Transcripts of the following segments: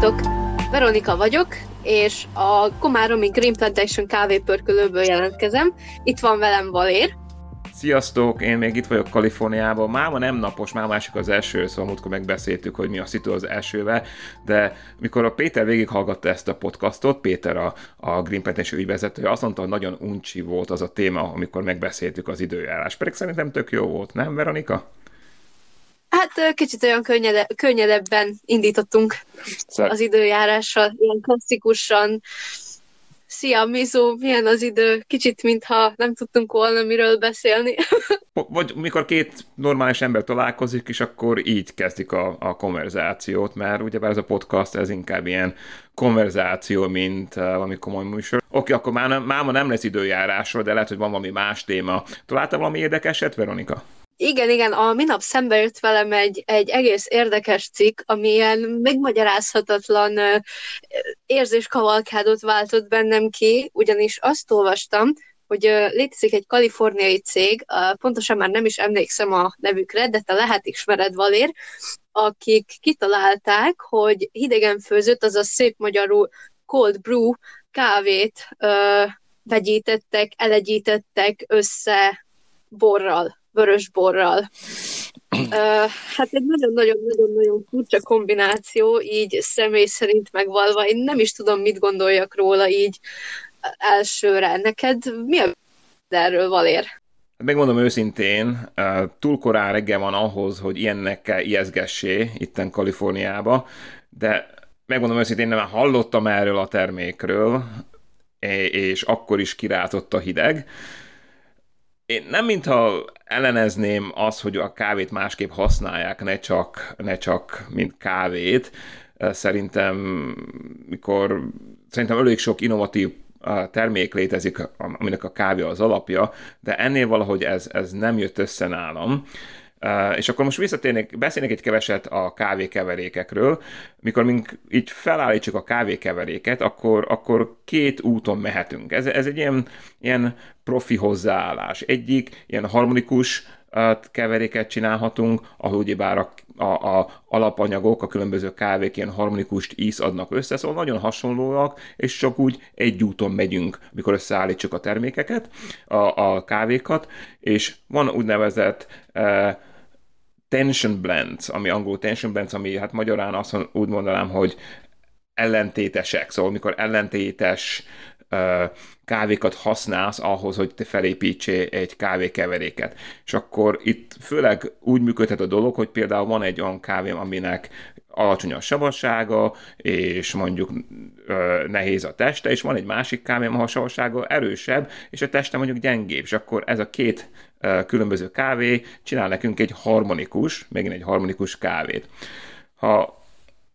Sziasztok! Veronika vagyok, és a Komáromi Green Plantation kávépörkölőből jelentkezem. Itt van velem Valér. Sziasztok, én még itt vagyok Kaliforniában. Máma nem napos, máma másik az eső, szóval múltkor megbeszéltük, hogy mi a szitu az esővel, de mikor a Péter végighallgatta ezt a podcastot, Péter a, a Green Plantation ügyvezetője, azt mondta, hogy nagyon uncsi volt az a téma, amikor megbeszéltük az időjárás. Pedig szerintem tök jó volt, nem Veronika? Hát kicsit olyan könnyede, könnyedebben indítottunk Szer- az időjárással, ilyen klasszikusan. Szia, Mizu, milyen az idő? Kicsit, mintha nem tudtunk volna miről beszélni. Vagy mikor két normális ember találkozik, és akkor így kezdik a, a konverzációt, mert ugyebár ez a podcast, ez inkább ilyen konverzáció, mint uh, valami komoly műsor. Oké, akkor már, nem, már nem lesz időjárásról, de lehet, hogy van valami más téma. Találtál valami érdekeset, Veronika? Igen, igen, a minap szembe jött velem egy, egy egész érdekes cikk, ami ilyen megmagyarázhatatlan érzéskavalkádot váltott bennem ki, ugyanis azt olvastam, hogy létezik egy kaliforniai cég, pontosan már nem is emlékszem a nevükre, de te lehet ismered Valér, akik kitalálták, hogy hidegen főzött, azaz szép magyarul cold brew kávét vegyítettek, elegyítettek össze borral vörös borral. Uh, hát egy nagyon-nagyon-nagyon-nagyon furcsa kombináció, így személy szerint megvalva. Én nem is tudom, mit gondoljak róla így elsőre. Neked mi a erről, Valér? Megmondom őszintén, túl korán reggel van ahhoz, hogy ilyennek ijeszgessé itten Kaliforniába, de megmondom őszintén, nem hallottam erről a termékről, és akkor is kirátott a hideg én nem mintha ellenezném az, hogy a kávét másképp használják, ne csak, ne csak mint kávét. Szerintem, mikor szerintem elég sok innovatív termék létezik, aminek a kávé az alapja, de ennél valahogy ez, ez nem jött össze nálam. Uh, és akkor most visszatérnék, beszélnék egy keveset a kávékeverékekről. Mikor mink így felállítsuk a kávékeveréket, akkor, akkor két úton mehetünk. Ez, ez egy ilyen, ilyen profi hozzáállás. Egyik ilyen harmonikus keveréket csinálhatunk, ahol ugyebár a, a, a alapanyagok, a különböző kávék ilyen harmonikus íz adnak össze, szóval nagyon hasonlóak, és csak úgy egy úton megyünk, mikor összeállítsuk a termékeket, a, a kávékat, és van úgynevezett e, tension blends, ami angol tension blends, ami hát magyarán azt úgy mondanám, hogy ellentétesek, szóval mikor ellentétes kávékat használsz ahhoz, hogy te felépítsél egy kávékeveréket. És akkor itt főleg úgy működhet a dolog, hogy például van egy olyan kávé, aminek alacsony a savassága, és mondjuk ö, nehéz a teste, és van egy másik kávé, ahol a savassága erősebb, és a teste mondjuk gyengébb, és akkor ez a két ö, különböző kávé csinál nekünk egy harmonikus, megint egy harmonikus kávét. Ha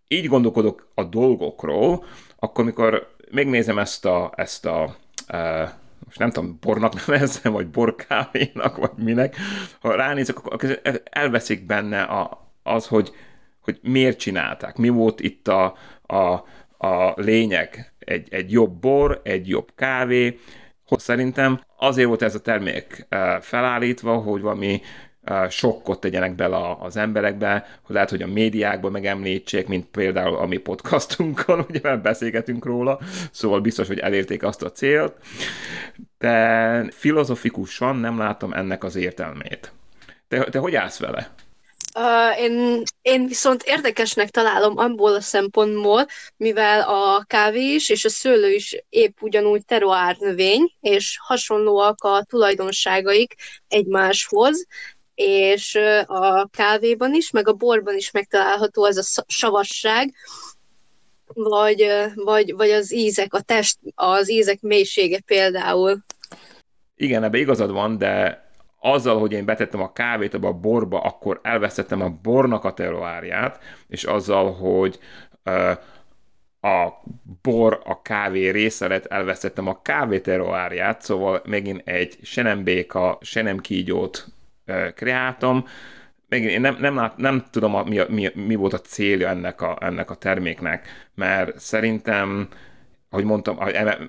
így gondolkodok a dolgokról, akkor mikor megnézem ezt a, ezt a uh, most nem tudom, bornak nevezzem, vagy borkávénak, vagy minek, ha ránézek, akkor elveszik benne a, az, hogy, hogy miért csinálták, mi volt itt a, a, a lényeg, egy, egy jobb bor, egy jobb kávé, hogy szerintem azért volt ez a termék felállítva, hogy valami sokkot tegyenek bele az emberekbe, hogy lehet, hogy a médiákban megemlítsék, mint például a mi podcastunkon, ugye már beszélgetünk róla, szóval biztos, hogy elérték azt a célt, de filozofikusan nem látom ennek az értelmét. Te, te hogy állsz vele? Uh, én, én viszont érdekesnek találom abból a szempontból, mivel a kávé is és a szőlő is épp ugyanúgy teroár növény, és hasonlóak a tulajdonságaik egymáshoz, és a kávéban is, meg a borban is megtalálható ez a savasság, vagy, vagy, vagy az ízek, a test, az ízek mélysége például. Igen, ebbe igazad van, de azzal, hogy én betettem a kávét abba a borba, akkor elvesztettem a bornak a teroárját, és azzal, hogy uh, a bor, a kávé része lett, elvesztettem a kávé teroárját, szóval megint egy se nem béka, se nem kígyót kreáltam. Még én nem, nem, lát, nem tudom, a, mi, mi, mi volt a célja ennek a, ennek a terméknek, mert szerintem ahogy mondtam,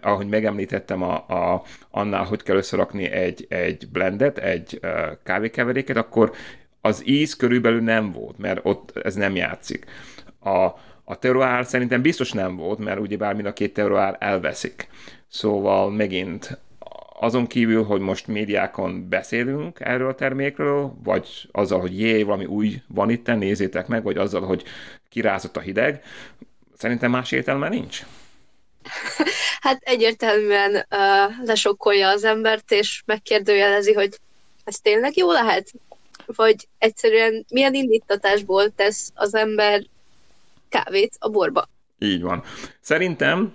ahogy megemlítettem a, a, annál, hogy kell összerakni egy, egy blendet, egy kávékeveréket, akkor az íz körülbelül nem volt, mert ott ez nem játszik. A, A terroár szerintem biztos nem volt, mert ugyebár mind a két terroár elveszik. Szóval megint azon kívül, hogy most médiákon beszélünk erről a termékről, vagy azzal, hogy jé, valami új van itt, nézzétek meg, vagy azzal, hogy kirázott a hideg, szerintem más értelme nincs. Hát egyértelműen uh, lesokkolja az embert, és megkérdőjelezi, hogy ez tényleg jó lehet? Vagy egyszerűen milyen indítatásból tesz az ember kávét a borba? Így van. Szerintem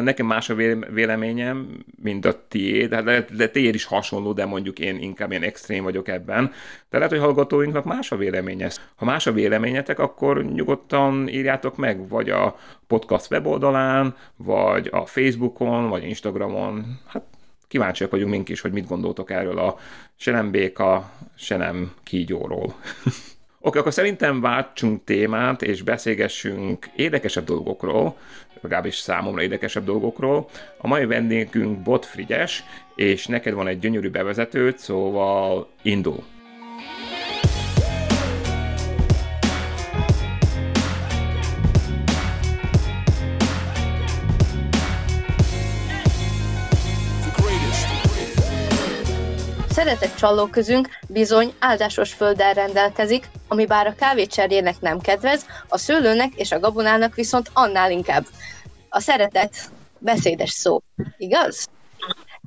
Nekem más a véleményem, mint a tiéd, hát de, de tiéd is hasonló, de mondjuk én inkább én extrém vagyok ebben. De lehet, hogy hallgatóinknak más a véleménye. Ha más a véleményetek, akkor nyugodtan írjátok meg, vagy a podcast weboldalán, vagy a Facebookon, vagy Instagramon. Hát kíváncsiak vagyunk mink is, hogy mit gondoltok erről a se nem béka, se nem kígyóról. Oké, akkor szerintem váltsunk témát, és beszélgessünk érdekesebb dolgokról, legalábbis számomra érdekesebb dolgokról. A mai vendégünk Bot Frigyes, és neked van egy gyönyörű bevezetőt, szóval indul. Szeretett csalló közünk bizony áldásos földdel rendelkezik, ami bár a kávécserjének nem kedvez, a szőlőnek és a gabonának viszont annál inkább. A szeretet beszédes szó, igaz?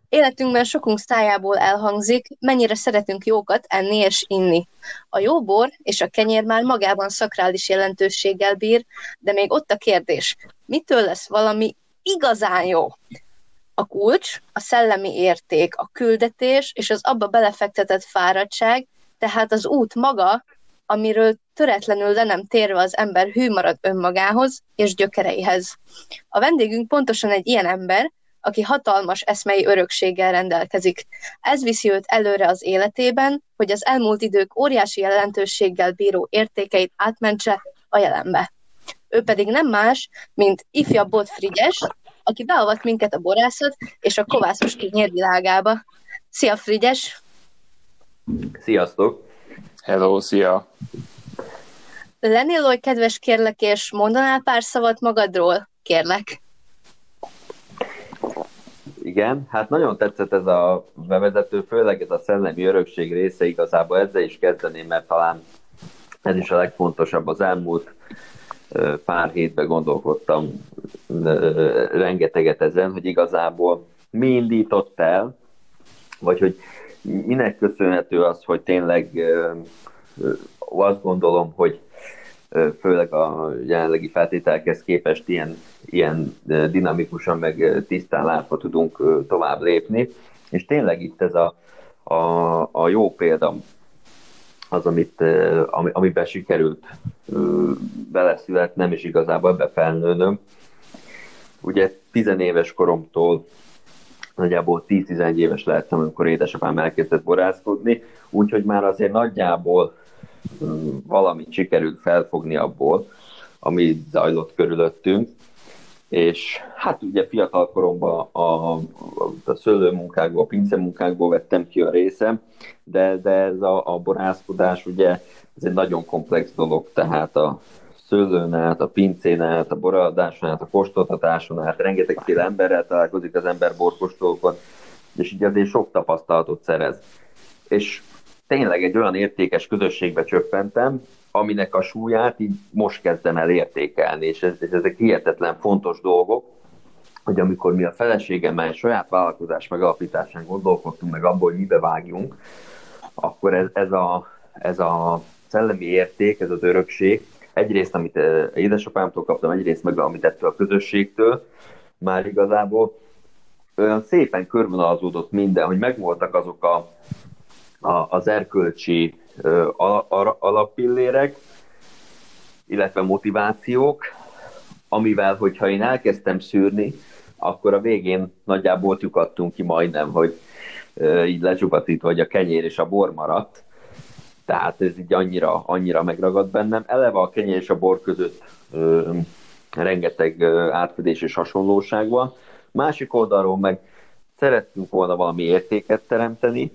Életünkben sokunk szájából elhangzik, mennyire szeretünk jókat enni és inni. A jó bor és a kenyér már magában szakrális jelentőséggel bír, de még ott a kérdés, mitől lesz valami igazán jó? A kulcs, a szellemi érték, a küldetés és az abba belefektetett fáradtság, tehát az út maga, amiről töretlenül le nem térve az ember hű marad önmagához és gyökereihez. A vendégünk pontosan egy ilyen ember, aki hatalmas eszmei örökséggel rendelkezik. Ez viszi őt előre az életében, hogy az elmúlt idők óriási jelentőséggel bíró értékeit átmentse a jelenbe. Ő pedig nem más, mint ifjabb Bot Frigyes, aki beavat minket a borászat és a kovászos nyérvilágába. Szia, Frigyes! Sziasztok! Hello, szia! Lennél oly kedves, kérlek, és mondanál pár szavat magadról, kérlek? Igen, hát nagyon tetszett ez a bevezető, főleg ez a szellemi örökség része, igazából ezzel is kezdeném, mert talán ez is a legfontosabb az elmúlt pár hétben gondolkodtam rengeteget ezen, hogy igazából mi indított el, vagy hogy minek köszönhető az, hogy tényleg azt gondolom, hogy főleg a jelenlegi feltételekhez képest ilyen, ilyen dinamikusan meg tisztán látva tudunk tovább lépni. És tényleg itt ez a, a, a jó példa az, amit, ami, amiben sikerült beleszületnem, és igazából ebbe felnőnöm. Ugye tizenéves koromtól nagyjából 10-11 éves lehettem, amikor édesapám elkezdett borászkodni, úgyhogy már azért nagyjából valamit sikerült felfogni abból, ami zajlott körülöttünk, és hát ugye fiatal koromban a, a, a szőlőmunkákból, a pincemunkákból vettem ki a részem, de, de ez a, a borászkodás ugye ez egy nagyon komplex dolog, tehát a szőlőn át, a pincén át, a boradáson át, a kóstoltatáson át, rengetegféle emberrel találkozik az ember borkostolókon, és így azért sok tapasztalatot szerez. És tényleg egy olyan értékes közösségbe csöppentem, aminek a súlyát így most kezdem el értékelni, és, ez, és ezek hihetetlen fontos dolgok, hogy amikor mi a feleségemmel saját vállalkozás megalapításán gondolkodtunk meg abból, hogy mibe vágjunk, akkor ez, ez, a, ez a szellemi érték, ez az örökség, egyrészt, amit eh, édesapámtól kaptam, egyrészt meg, amit ettől a közösségtől, már igazából olyan szépen körvonalazódott minden, hogy megvoltak azok a, a, az erkölcsi alappillérek, illetve motivációk, amivel, hogyha én elkezdtem szűrni, akkor a végén nagyjából lyukadtunk ki majdnem, hogy így lecsupatítva, hogy a kenyér és a bor maradt. Tehát ez így annyira, annyira megragad bennem. Eleve a kenyér és a bor között ö, rengeteg ö, átfedés és hasonlóság van. Másik oldalról meg szerettünk volna valami értéket teremteni,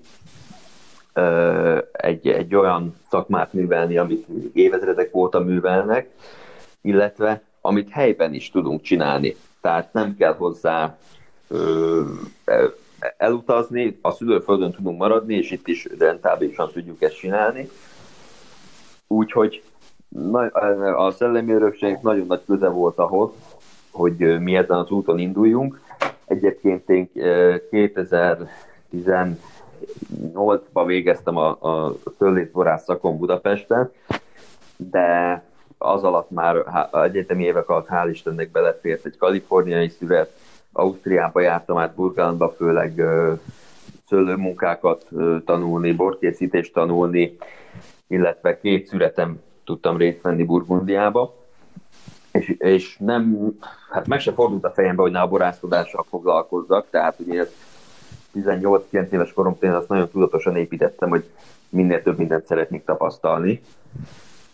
egy, egy olyan szakmát művelni, amit évezredek óta művelnek, illetve amit helyben is tudunk csinálni. Tehát nem kell hozzá ö, elutazni, a szülőföldön tudunk maradni, és itt is rentábilisan tudjuk ezt csinálni. Úgyhogy a szellemi örökség nagyon nagy köze volt ahhoz, hogy mi ezen az úton induljunk. Egyébként én 2018-ban végeztem a, a szőlészborász szakon Budapesten, de az alatt már egyetemi évek alatt hál' Istennek belefért egy kaliforniai szület, Ausztriába jártam át Burgánba, főleg szőlőmunkákat tanulni, borkészítést tanulni, illetve két szüretem tudtam részt venni Burgundiába, és, és nem, hát meg se fordult a fejembe, hogy ne a borászkodással foglalkozzak, tehát ugye 18-9 éves koromtól azt nagyon tudatosan építettem, hogy minél több mindent szeretnék tapasztalni,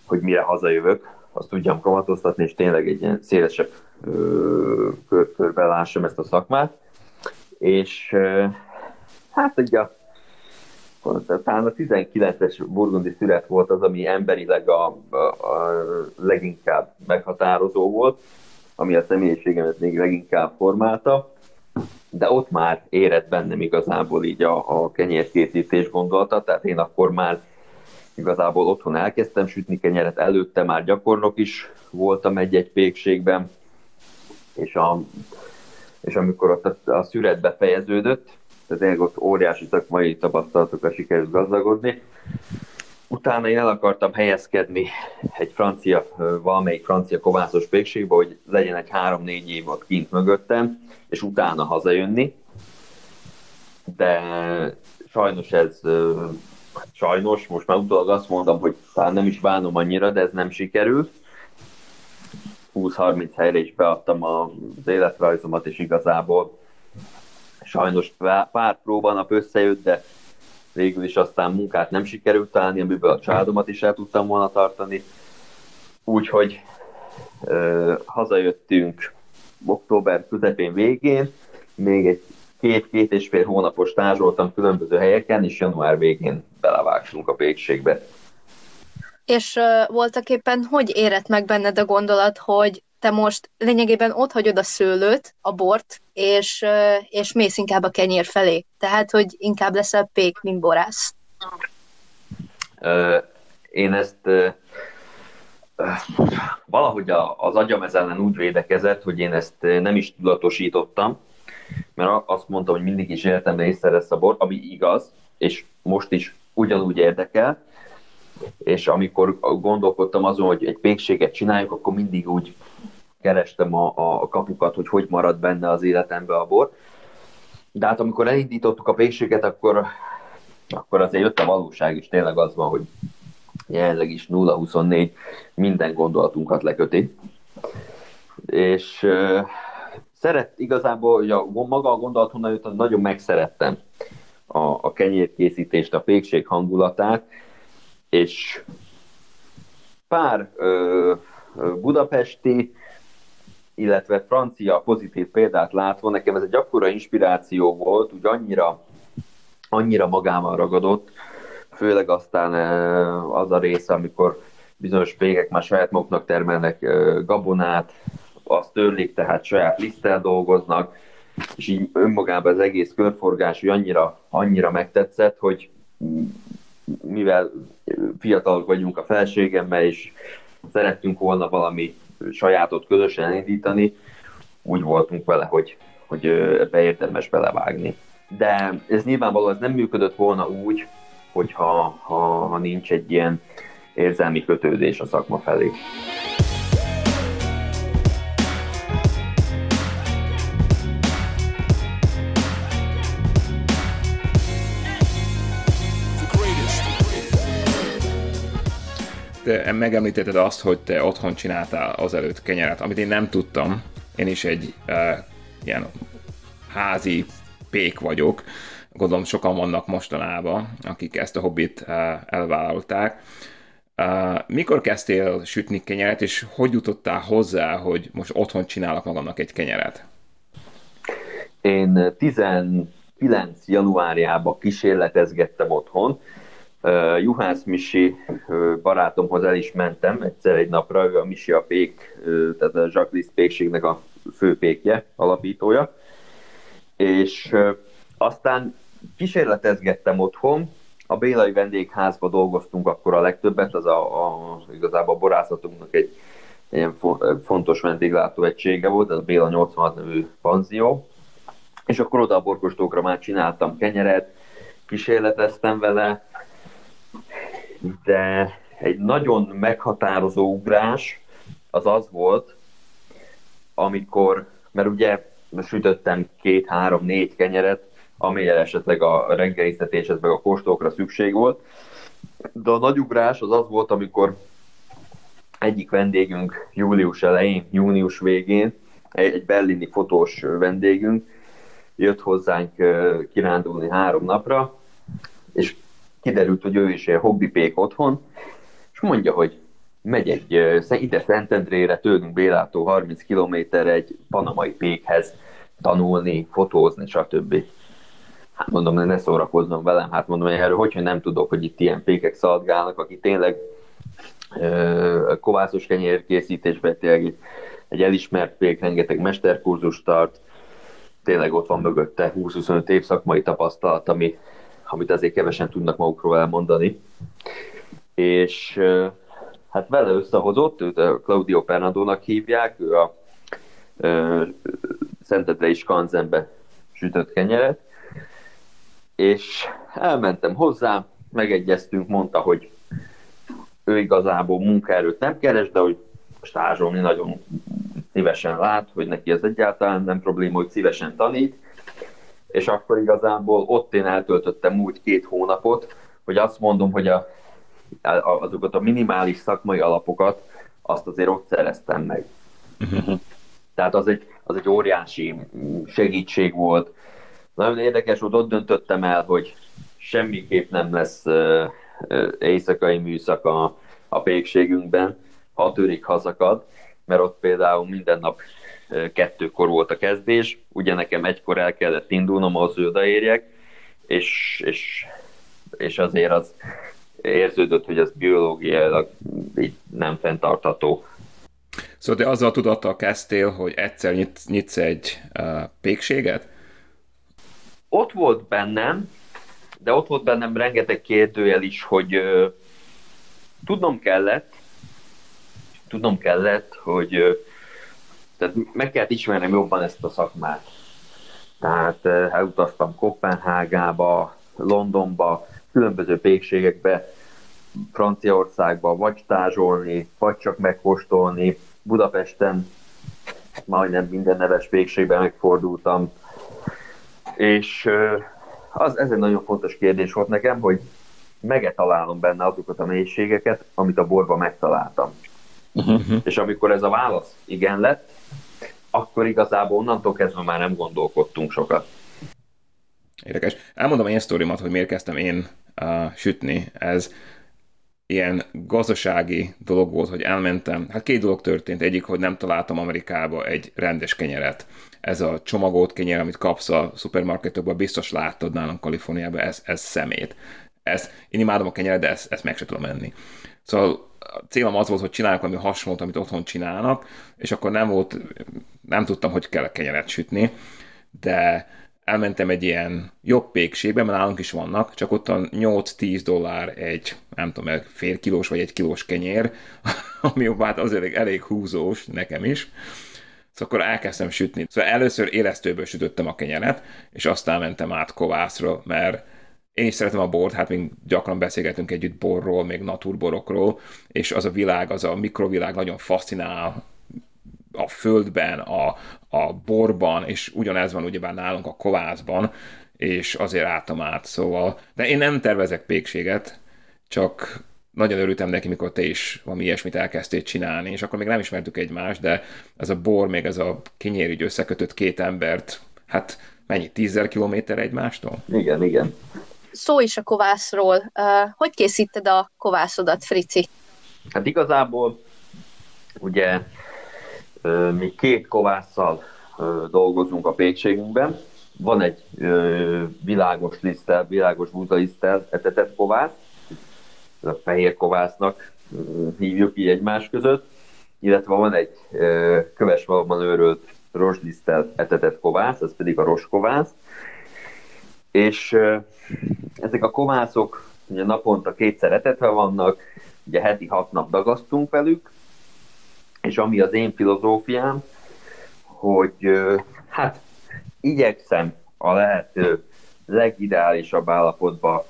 hogy mire hazajövök, azt tudjam kamatoztatni, és tényleg egy ilyen szélesebb kör, körben lássam ezt a szakmát. És hát ugye talán a 19-es burgundi szület volt az, ami emberileg a, a, a leginkább meghatározó volt, ami a személyiségemet még leginkább formálta, de ott már érett bennem igazából így a, a kenyérkészítés gondolata, tehát én akkor már igazából otthon elkezdtem sütni kenyeret, előtte már gyakornok is voltam egy-egy pékségben, és, a, és amikor ott a, a szüret befejeződött, tehát ott óriási szakmai tapasztalatokra sikerült gazdagodni, utána én el akartam helyezkedni egy francia, valamelyik francia kovászos pékségbe, hogy legyen egy három-négy év ott kint mögöttem, és utána hazajönni. De sajnos ez sajnos, most már utólag azt mondom, hogy talán nem is bánom annyira, de ez nem sikerült. 20-30 helyre is beadtam az életrajzomat, és igazából sajnos pár próbanap összejött, de végül is aztán munkát nem sikerült találni, amiből a családomat is el tudtam volna tartani. Úgyhogy ö, hazajöttünk október közepén végén, még egy két-két és fél hónapos tázsoltam különböző helyeken, és január végén belevágtunk a pékségbe. És uh, voltak éppen hogy érett meg benned a gondolat, hogy te most lényegében ott hagyod a szőlőt, a bort, és, és mész inkább a kenyér felé. Tehát, hogy inkább leszel pék, mint borász. Én ezt valahogy a, az agyam ez ellen úgy védekezett, hogy én ezt nem is tudatosítottam, mert azt mondtam, hogy mindig is életemben észre lesz a bor, ami igaz, és most is ugyanúgy érdekel, és amikor gondolkodtam azon, hogy egy pékséget csináljuk, akkor mindig úgy kerestem a, a kapukat, hogy hogy marad benne az életembe a bor. De hát amikor elindítottuk a pékséget, akkor, akkor azért jött a valóság, és tényleg az van, hogy jelenleg is 0-24 minden gondolatunkat leköti. És szeret igazából, hogy a, maga a gondolat honnan jött, az nagyon megszerettem a, a kenyérkészítést, a pékség hangulatát, és pár ö, budapesti, illetve francia pozitív példát látva, nekem ez egy akkora inspiráció volt, úgy annyira, annyira magával ragadott, főleg aztán az a része, amikor bizonyos végek már saját maguknak termelnek gabonát, azt törlik, tehát saját liszttel dolgoznak, és így önmagában az egész körforgás hogy annyira, annyira megtetszett, hogy mivel fiatalok vagyunk a felségemmel, és szerettünk volna valami sajátot közösen elindítani, úgy voltunk vele, hogy, hogy ebbe érdemes belevágni. De ez nyilvánvalóan ez nem működött volna úgy, hogyha ha, ha nincs egy ilyen érzelmi kötődés a szakma felé. Te megemlítetted azt, hogy te otthon csináltál azelőtt kenyeret, amit én nem tudtam. Én is egy uh, ilyen házi pék vagyok. Gondolom sokan vannak mostanában, akik ezt a hobbit uh, elvállalták. Uh, mikor kezdtél sütni kenyeret, és hogy jutottál hozzá, hogy most otthon csinálok magamnak egy kenyeret? Én 19 januárjában kísérletezgettem otthon, Juhász Misi barátomhoz el is mentem egyszer egy napra, ő a Misi a pék, tehát a Jacques pékségnek a főpékje, alapítója, és aztán kísérletezgettem otthon, a Bélai vendégházba dolgoztunk akkor a legtöbbet, az a, a igazából a borászatunknak egy ilyen fontos vendéglátó egysége volt, ez a Béla 86 nevű panzió, és akkor oda a borkostókra már csináltam kenyeret, kísérleteztem vele, de egy nagyon meghatározó ugrás az az volt, amikor, mert ugye sütöttem két, három, négy kenyeret, amelyel esetleg a reggeliztetéshez meg a kóstókra szükség volt, de a nagy ugrás az az volt, amikor egyik vendégünk július elején, június végén, egy berlini fotós vendégünk jött hozzánk kirándulni három napra, és kiderült, hogy ő is hobbipék otthon, és mondja, hogy megy egy ide Szentendrére, tőlünk Bélától 30 kilométerre egy panamai pékhez tanulni, fotózni, stb. Hát mondom, ne szórakoznom velem, hát mondom, hogy erről hogyha nem tudok, hogy itt ilyen pékek szaladgálnak, aki tényleg kovászos kenyérkészítésben tényleg egy elismert pék, rengeteg mesterkurzus tart, tényleg ott van mögötte 20-25 év szakmai tapasztalat, ami, amit azért kevesen tudnak magukról elmondani. És hát vele összehozott, őt a Claudio Fernandónak hívják, ő a Szentedrei Skanzenbe sütött kenyeret, és elmentem hozzá, megegyeztünk, mondta, hogy ő igazából munkaerőt nem keres, de hogy stázsolni nagyon szívesen lát, hogy neki ez egyáltalán nem probléma, hogy szívesen tanít, és akkor igazából ott én eltöltöttem úgy két hónapot, hogy azt mondom, hogy a, azokat a minimális szakmai alapokat, azt azért ott szereztem meg. Uh-huh. Tehát az egy, az egy óriási segítség volt. Nagyon érdekes volt, ott döntöttem el, hogy semmiképp nem lesz uh, éjszakai műszak a, a pékségünkben, ha törik hazakad, mert ott például minden nap kettőkor volt a kezdés, ugye nekem egykor el kellett indulnom, ahhoz odaérjek, és, és, és azért az érződött, hogy ez biológiailag így nem fenntartható. Szóval te azzal tudattal kezdtél, hogy egyszer nyit, nyitsz egy uh, pékséget? Ott volt bennem, de ott volt bennem rengeteg kérdőjel is, hogy uh, tudnom kellett, tudnom kellett, hogy uh, tehát meg kellett ismernem jobban ezt a szakmát. Tehát elutaztam Kopenhágába, Londonba, különböző pékségekbe, Franciaországba, vagy tázsolni, vagy csak megkóstolni. Budapesten majdnem minden neves pékségben megfordultam. És az, ez egy nagyon fontos kérdés volt nekem, hogy meg találom benne azokat a mélységeket, amit a borba megtaláltam. Uh-huh. És amikor ez a válasz igen lett, akkor igazából onnantól kezdve már nem gondolkodtunk sokat. Érdekes. Elmondom én sztorimat, hogy miért kezdtem én uh, sütni. Ez ilyen gazdasági dolog volt, hogy elmentem. Hát két dolog történt. Egyik, hogy nem találtam Amerikába egy rendes kenyeret. Ez a csomagolt kenyer, amit kapsz a szupermarketokban, biztos láttad nálunk Kaliforniában, ez, ez szemét. Ez, én imádom a kenyeret, de ezt, ezt meg sem tudom enni. Szóval a célom az volt, hogy csináljak valami hasonlót, amit otthon csinálnak, és akkor nem volt, nem tudtam, hogy kell a kenyeret sütni, de elmentem egy ilyen jobb pékségbe, mert nálunk is vannak, csak ott 8-10 dollár egy, nem tudom, fél kilós vagy egy kilós kenyér, ami hát azért elég húzós nekem is. Szóval akkor elkezdtem sütni. Szóval először élesztőből sütöttem a kenyeret, és aztán mentem át kovászra, mert én is szeretem a bort, hát még gyakran beszélgetünk együtt borról, még naturborokról, és az a világ, az a mikrovilág nagyon fascinál a földben, a, a borban, és ugyanez van ugyebár nálunk a kovászban, és azért álltam át, szóval. De én nem tervezek pékséget, csak nagyon örültem neki, mikor te is valami ilyesmit elkezdtél csinálni, és akkor még nem ismertük egymást, de ez a bor, még ez a kinyérügy összekötött két embert, hát mennyi, tízzer kilométer egymástól? Igen, igen szó is a kovászról. Hogy készíted a kovászodat, Frici? Hát igazából ugye mi két kovásszal dolgozunk a pékségünkben. Van egy világos liszttel, világos búzaliszttel etetett kovász, a fehér kovásznak hívjuk így egymás között, illetve van egy köves valóban őrölt rozslisztel etetett kovász, ez pedig a roskovász, és ezek a kovászok ugye naponta kétszer etetve vannak, ugye heti hat nap dagasztunk velük, és ami az én filozófiám, hogy hát igyekszem a lehető legideálisabb állapotba,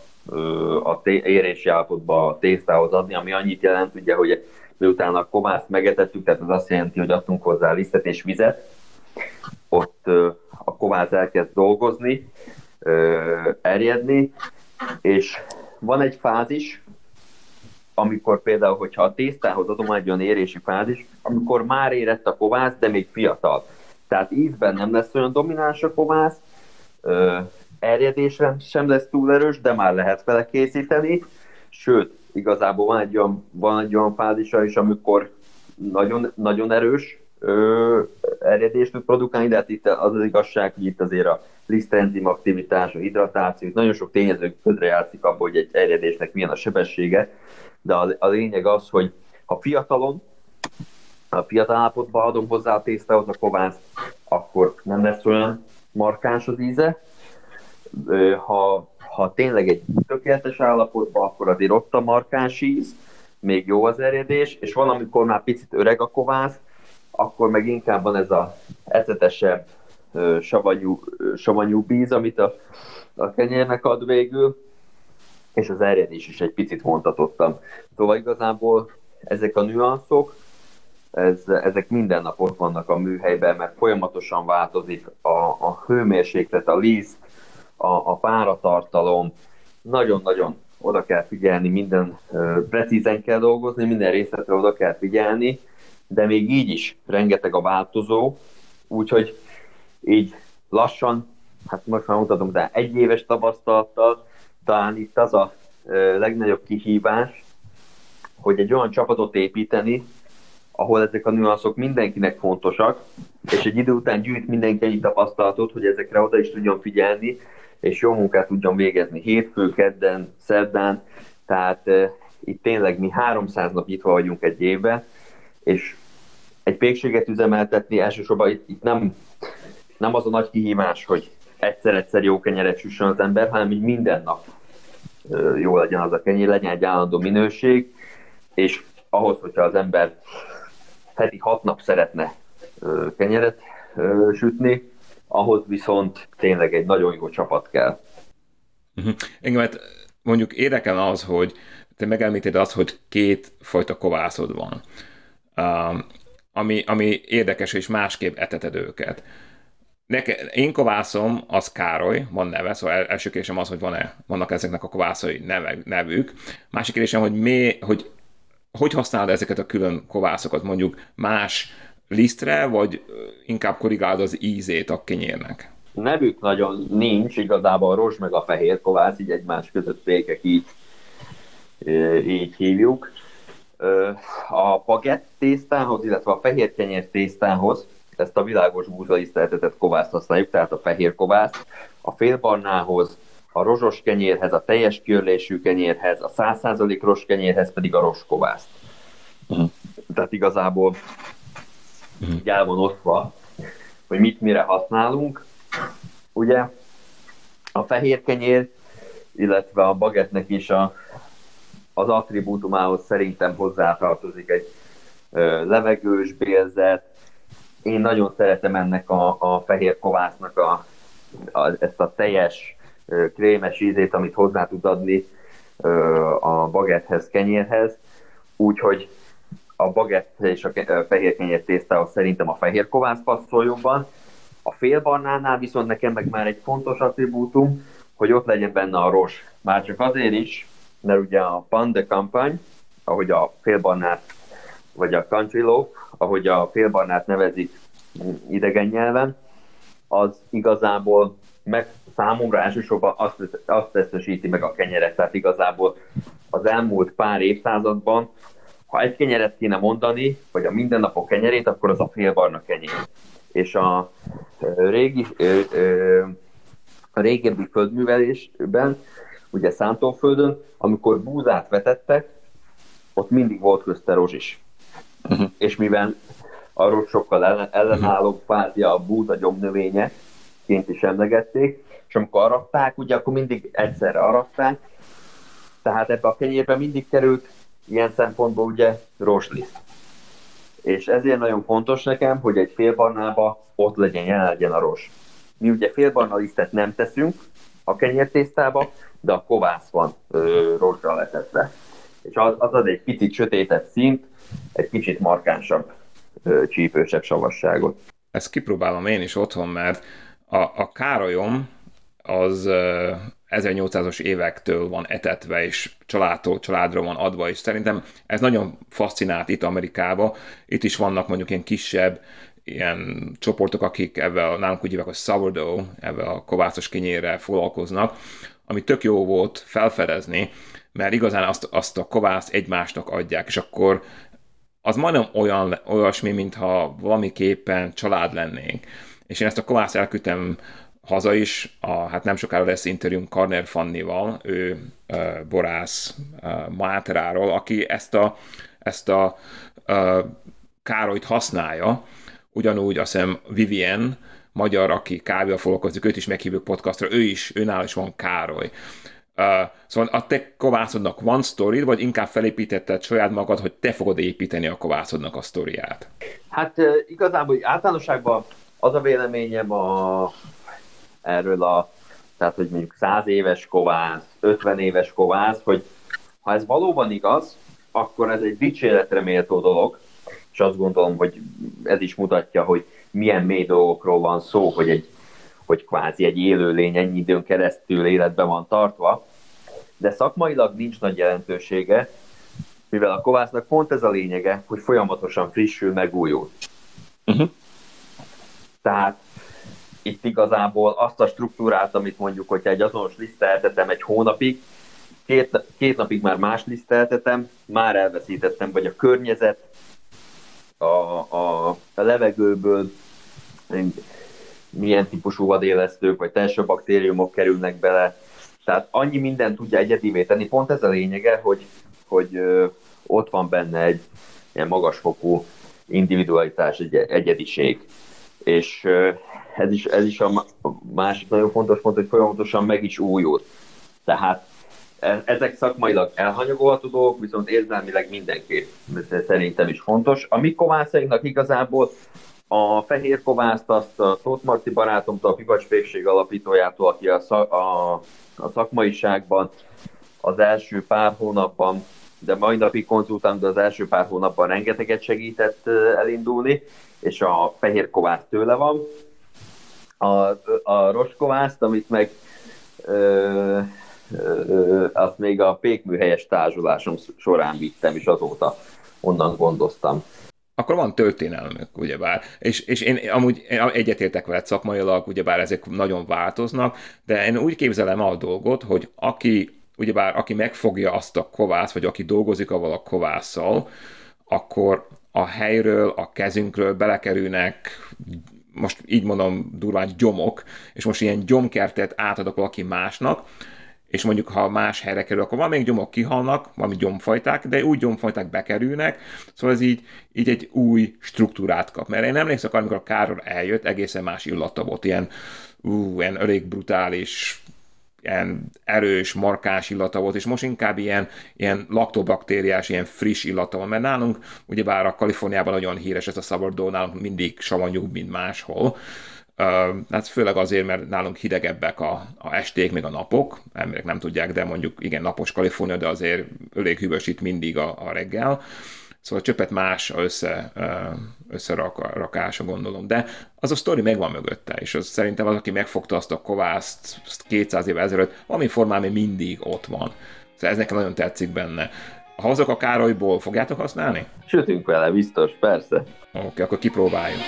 a té- érési állapotba a tésztához adni, ami annyit jelent, ugye, hogy miután a komászt megetettük, tehát az azt jelenti, hogy adtunk hozzá lisztet és vizet, ott a kovász elkezd dolgozni, erjedni, és van egy fázis, amikor például, hogyha a tésztához adom egy olyan érési fázis, amikor már érett a kovász, de még fiatal. Tehát ízben nem lesz olyan domináns a kovász, erjedésre sem lesz túl erős, de már lehet vele készíteni, sőt, igazából van egy olyan, van egy olyan fázisa is, amikor nagyon, nagyon erős ö, erjedést tud produkálni, de hát itt az az igazság, hogy itt azért a lisztenzim aktivitás, a hidratáció, nagyon sok tényező közre játszik abban, hogy egy erjedésnek milyen a sebessége, de a, a lényeg az, hogy ha fiatalon, a fiatal állapotban adom hozzá a tésztához a kovászt, akkor nem lesz olyan markáns az íze. Ha, ha tényleg egy tökéletes állapotban, akkor azért ott a markáns íz, még jó az erjedés, és van, amikor már picit öreg a kovász, akkor meg inkább van ez a ecetesebb, savanyú, savanyú bíz, amit a, a kenyérnek ad végül, és az erjedés is egy picit vontatottam. Szóval igazából ezek a nüanszok, ez, ezek minden nap ott vannak a műhelyben, mert folyamatosan változik a, a hőmérséklet, a liszt, a, a páratartalom, nagyon-nagyon oda kell figyelni, minden precízen kell dolgozni, minden részletre oda kell figyelni, de még így is rengeteg a változó, úgyhogy így lassan, hát most már mutatom, de egy éves tapasztalattal talán itt az a legnagyobb kihívás, hogy egy olyan csapatot építeni, ahol ezek a nüanszok mindenkinek fontosak, és egy idő után gyűjt mindenki egy tapasztalatot, hogy ezekre oda is tudjon figyelni, és jó munkát tudjon végezni. Hétfő, kedden, szerdán, tehát uh, itt tényleg mi 300 nap nyitva vagyunk egy évben, és egy pékséget üzemeltetni elsősorban itt, itt nem, nem az a nagy kihívás, hogy egyszer-egyszer jó kenyeret süssön az ember, hanem így minden nap jó legyen az a kenyér, legyen egy állandó minőség, és ahhoz, hogyha az ember heti hat nap szeretne kenyeret sütni, ahhoz viszont tényleg egy nagyon jó csapat kell. Uh-huh. Engem hát mondjuk érdekel az, hogy te megemlíted azt, hogy két fajta kovászod van, ami, ami érdekes, és másképp eteted őket. Neke, én kovászom, az Károly, van neve, szóval első kérdésem az, hogy van-e, vannak ezeknek a kovászai neve, nevük. Másik kérdésem, hogy, mi, hogy hogy használod ezeket a külön kovászokat, mondjuk más lisztre, vagy inkább korrigálod az ízét a kenyérnek? Nevük nagyon nincs, igazából a rozs meg a fehér kovász, így egymás között fékek így, így hívjuk. A pagett tésztához, illetve a fehér kenyér tésztához ezt a világos búzaliszteltetett kovászt használjuk, tehát a fehér kovászt. A félbarnához, a rozsos kenyérhez, a teljes körlésű kenyérhez, a 100% rozs kenyérhez pedig a roskkovászt. Uh-huh. Tehát igazából uh-huh. így el van osztva, hogy mit mire használunk. Ugye a fehér kenyér, illetve a bagetnek is a, az attribútumához szerintem hozzátartozik egy levegős bélzet. Én nagyon szeretem ennek a, a fehér kovásznak a, a, ezt a teljes krémes ízét, amit hozzá tud adni a bagethez, kenyérhez. Úgyhogy a bagett és a fehér kenyér tésztához szerintem a fehér kovász passzol jobban. A félbarnánál viszont nekem meg már egy fontos attribútum, hogy ott legyen benne a ros. Már csak azért is, mert ugye a Pande kampány, ahogy a félbarnát, vagy a country loaf, ahogy a félbarnát nevezik idegen nyelven, az igazából meg számomra elsősorban azt, azt tesztesíti meg a kenyeret, tehát igazából az elmúlt pár évszázadban, ha egy kenyeret kéne mondani, vagy a mindennapok kenyerét, akkor az a félbarna kenyér. És a régi, a régebbi földművelésben ugye Szántóföldön, amikor búzát vetettek, ott mindig volt közte rozs Uh-huh. És mivel arról sokkal ellen, ellenálló kvázi a búza gyomnövénye, ként is emlegették, és amikor aratták, ugye akkor mindig egyszerre aratták, tehát ebbe a kenyérbe mindig került ilyen szempontból ugye rozsliszt. És ezért nagyon fontos nekem, hogy egy félbarnába ott legyen, jelen legyen a rozs. Mi ugye félbarna lisztet nem teszünk a kenyértésztába, de a kovász van rozsra letetve. És az, az ad egy picit sötétebb szint, egy kicsit markánsabb, ö, csípősebb savasságot. Ezt kipróbálom én is otthon, mert a, a károlyom az 1800-as évektől van etetve, és családtól családra van adva, és szerintem ez nagyon fascinált itt Amerikába. Itt is vannak mondjuk ilyen kisebb ilyen csoportok, akik ebben nálunk úgy hívják, hogy sourdough, ebben a kovászos kinyérrel foglalkoznak, ami tök jó volt felfedezni, mert igazán azt, azt a kovászt egymásnak adják, és akkor az majdnem olyan, olyasmi, mintha valamiképpen család lennénk. És én ezt a kovászt elküldtem haza is, a, hát nem sokára lesz interjúm Karner Fannival, ő uh, borász uh, Máteráról, aki ezt a, ezt a uh, Károlyt használja, ugyanúgy azt hiszem Vivien, magyar, aki kávéval foglalkozik, őt is meghívjuk podcastra, ő is, őnál is van Károly. Uh, szóval a te kovászodnak van sztori, vagy inkább felépítetted saját magad, hogy te fogod építeni a kovászodnak a sztoriát? Hát uh, igazából általánosságban az a véleményem a, erről a, tehát hogy mondjuk 100 éves kovász, 50 éves kovász, hogy ha ez valóban igaz, akkor ez egy dicséretre méltó dolog, és azt gondolom, hogy ez is mutatja, hogy milyen mély dolgokról van szó, hogy egy hogy kvázi egy élőlény ennyi időn keresztül életben van tartva, de szakmailag nincs nagy jelentősége, mivel a kovásznak pont ez a lényege, hogy folyamatosan frissül, megújul. Uh-huh. Tehát itt igazából azt a struktúrát, amit mondjuk, hogyha egy azonos liszteltetem egy hónapig, két, két napig már más liszteltetem, már elveszítettem, vagy a környezet, a, a, a levegőből milyen típusú vadélesztők vagy telső baktériumok kerülnek bele. Tehát annyi minden tudja egyedivé tenni. Pont ez a lényege, hogy, hogy ö, ott van benne egy ilyen magasfokú individualitás, egy egyediség. És ö, ez is, ez is a másik nagyon fontos pont, hogy folyamatosan meg is újul. Tehát ezek szakmailag elhanyagolható dolgok, viszont érzelmileg mindenképp szerintem is fontos. A mi kovászainknak igazából a fehér kovászt azt a Tóth Marti barátomtól, a Pivacs Fékség alapítójától, aki a, szak, a, a szakmaiságban az első pár hónapban, de mai napig konzultálunk, de az első pár hónapban rengeteget segített elindulni, és a fehér kovász tőle van. A, a roskovázt, amit meg ö, azt még a pékműhelyes társulásom során vittem, és azóta onnan gondoztam akkor van történelmük, ugyebár. És, és én amúgy egyetértek veled szakmailag, ugyebár ezek nagyon változnak, de én úgy képzelem a dolgot, hogy aki, ugyebár aki megfogja azt a kovász, vagy aki dolgozik avval a kovásszal, akkor a helyről, a kezünkről belekerülnek most így mondom durván gyomok, és most ilyen gyomkertet átadok valaki másnak, és mondjuk ha más helyre kerül, akkor valamelyik gyomok kihalnak, valami gyomfajták, de úgy gyomfajták bekerülnek, szóval ez így, így egy új struktúrát kap. Mert én emlékszem, amikor a Károly eljött, egészen más illata volt, ilyen, ú, ilyen elég brutális, ilyen erős, markáns illata volt, és most inkább ilyen, ilyen laktobakteriás, ilyen friss illata van, mert nálunk, ugyebár a Kaliforniában nagyon híres ez a szabadó, nálunk mindig savanyúbb, mint máshol, hát főleg azért, mert nálunk hidegebbek a, a esték, még a napok, emberek nem tudják, de mondjuk igen, napos Kalifornia, de azért elég hűvös itt mindig a, a reggel. Szóval csöpet más össze, összerakása, gondolom. De az a sztori megvan mögötte, és az szerintem az, aki megfogta azt a kovászt 200 év ezelőtt, valami formán még mindig ott van. Szóval ez nekem nagyon tetszik benne. Ha hozok a Károlyból, fogjátok használni? Sütünk vele, biztos, persze. Oké, okay, akkor kipróbáljuk.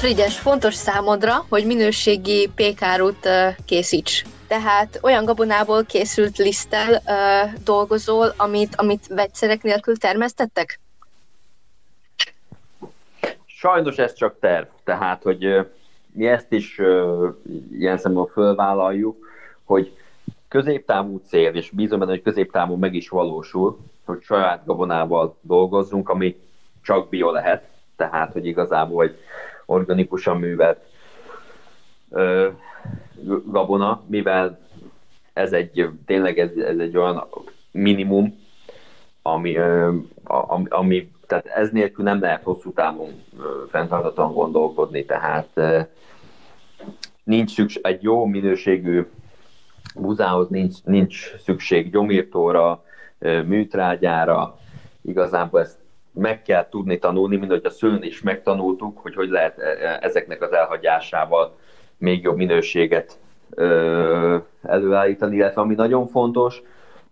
Frigyes, fontos számodra, hogy minőségi pékárút készíts. tehát olyan gabonából készült liszttel uh, dolgozol, amit, amit vegyszerek nélkül termesztettek? Sajnos ez csak terv, tehát, hogy uh, mi ezt is uh, ilyen szemben fölvállaljuk, hogy középtávú cél, és bízom benne, hogy középtávú meg is valósul, hogy saját gabonával dolgozzunk, ami csak bio lehet, tehát, hogy igazából vagy organikusan művelt ö, gabona, mivel ez egy, tényleg ez, ez egy olyan minimum, ami, ö, ami, ami, tehát ez nélkül nem lehet hosszú távon fenntartatóan gondolkodni, tehát ö, nincs szükség, egy jó minőségű buzához nincs, nincs szükség gyomírtóra, műtrágyára, igazából ezt meg kell tudni tanulni, mint hogy a szülőn is megtanultuk, hogy hogy lehet e, e, ezeknek az elhagyásával még jobb minőséget előállítani, illetve ami nagyon fontos,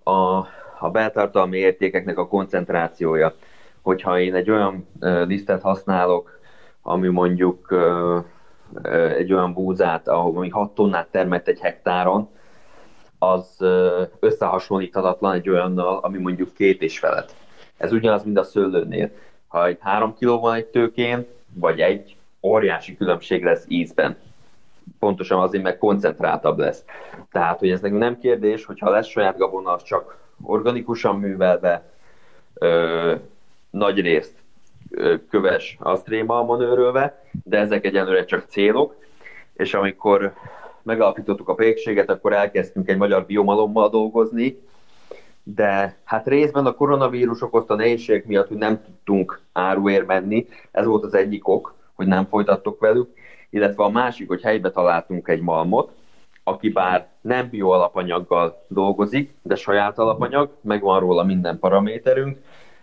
a, a beltartalmi értékeknek a koncentrációja. Hogyha én egy olyan lisztet használok, ami mondjuk egy olyan búzát, ahol mondjuk 6 tonnát termett egy hektáron, az összehasonlíthatatlan egy olyannal, ami mondjuk két és felett. Ez ugyanaz, mint a szőlőnél. Ha egy három kiló van egy tőkén, vagy egy, óriási különbség lesz ízben. Pontosan azért, mert koncentráltabb lesz. Tehát, hogy ez nem kérdés, hogyha lesz saját gabona, az csak organikusan művelve, ö, nagy részt ö, köves asztréma manőrölve, de ezek egyelőre csak célok, és amikor megalapítottuk a pékséget, akkor elkezdtünk egy magyar biomalommal dolgozni, de hát részben a koronavírus okozta nehézség miatt, hogy nem tudtunk áruér menni, ez volt az egyik ok, hogy nem folytattok velük, illetve a másik, hogy helybe találtunk egy malmot, aki bár nem bioalapanyaggal dolgozik, de saját alapanyag, megvan róla minden paraméterünk,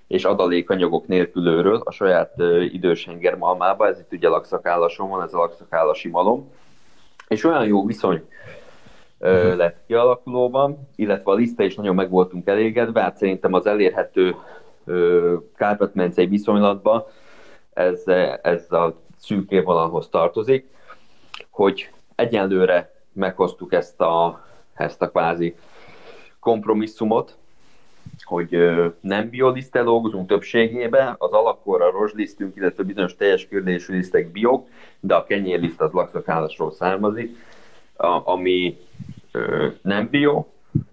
és adalékanyagok nélkül őről a saját idős malmába, ez itt ugye lakszakállason van, ez a lakszakállasi malom, és olyan jó viszony mhm. lett kialakulóban, illetve a lista is nagyon meg voltunk elégedve, hát szerintem az elérhető Kárpát-mencei viszonylatban ez, ez a szűk vonalhoz tartozik, hogy egyenlőre meghoztuk ezt a, ezt a kvázi kompromisszumot, hogy nem biolisztel dolgozunk többségében, az alakkor a rozslisztünk, illetve bizonyos teljes kérdésű lisztek biok, de a kenyérliszt az lakszakállasról származik, ami nem bio,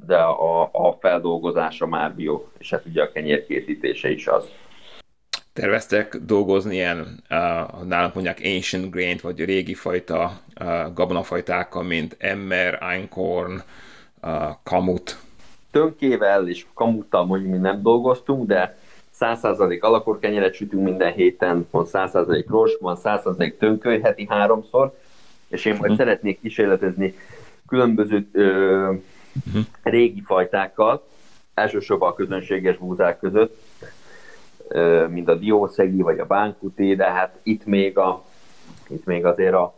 de a, a feldolgozása már bio, és hát ugye a kenyér készítése is az. Terveztek dolgozni ilyen, uh, nálunk mondják ancient grain vagy régi fajta uh, gabonafajtákkal, mint emmer, einkorn, uh, kamut? Tönkével és kamuttal mondjuk mi nem dolgoztunk, de 100% alakor kenyeret sütünk minden héten, van 100% rossz, van 100% tönköly heti háromszor, és én majd uh-huh. szeretnék kísérletezni különböző ö, uh-huh. régi fajtákkal, elsősorban a közönséges búzák között, ö, mint a diószegi vagy a bánkuté, de hát itt még, a, itt még azért a,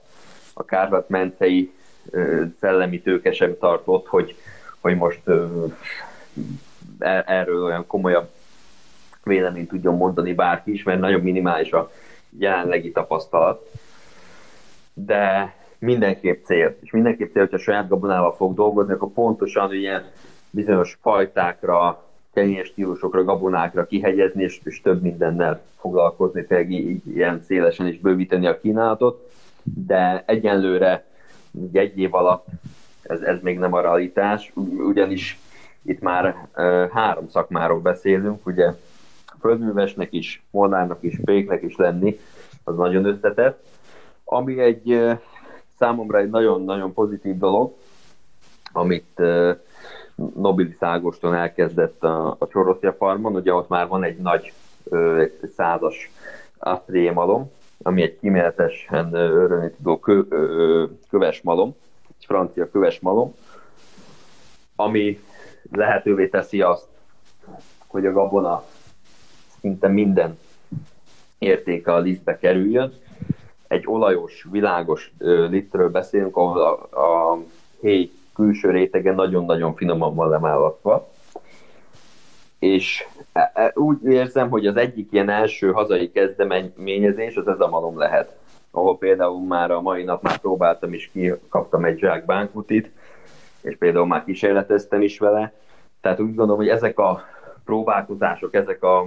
a kárvat-mencei szellemi tőke sem tartott, hogy, hogy most ö, er, erről olyan komolyabb véleményt tudjon mondani bárki is, mert nagyon minimális a jelenlegi tapasztalat. De mindenképp cél, és mindenképp cél, hogyha saját gabonával fog dolgozni, akkor pontosan ilyen bizonyos fajtákra, kenyés stílusokra, gabonákra kihegyezni, és, és több mindennel foglalkozni, tényleg így, ilyen szélesen is bővíteni a kínálatot, de egyenlőre egy év alatt ez, ez még nem a realitás, ugyanis itt már uh, három szakmáról beszélünk, ugye földművesnek is, molnárnak is, péknek is lenni, az nagyon összetett. Ami egy számomra egy nagyon-nagyon pozitív dolog, amit Nobilis Ágoston elkezdett a, a Csoroszja farmon, ugye ott már van egy nagy egy százas malom, ami egy kíméletesen örülni tudó kö, köves malom, egy francia köves malom, ami lehetővé teszi azt, hogy a gabona szinte minden értéke a lisztbe kerüljön. Egy olajos, világos litrről beszélünk, ahol a, a héj külső rétege nagyon-nagyon finoman van lemálatva. És e, e, úgy érzem, hogy az egyik ilyen első hazai kezdeményezés az ez a malom lehet. Ahol például már a mai nap már próbáltam is ki, kaptam egy zsák bánkutit, és például már kísérleteztem is vele. Tehát úgy gondolom, hogy ezek a próbálkozások, ezek, a,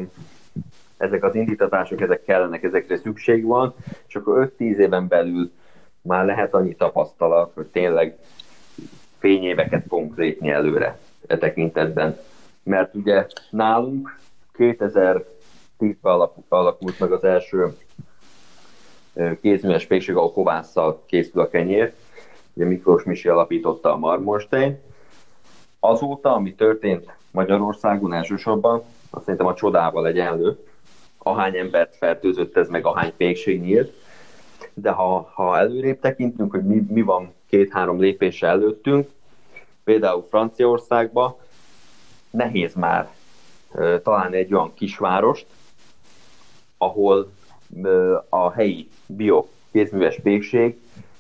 ezek az indítatások, ezek kellenek, ezekre szükség van, és akkor 5-10 éven belül már lehet annyi tapasztalat, hogy tényleg fényéveket fogunk lépni előre e tekintetben. Mert ugye nálunk 2010-ben alakult meg az első kézműves pékség, ahol kovásszal készül a kenyér. Ugye Miklós Misi alapította a Marmorstein. Azóta, ami történt Magyarországon elsősorban, azt szerintem a csodával egyenlő, ahány embert fertőzött ez meg, ahány pékség nyílt, de ha, ha előrébb tekintünk, hogy mi, mi van két-három lépéssel előttünk, például Franciaországban nehéz már találni egy olyan kisvárost, ahol a helyi bio kézműves pékség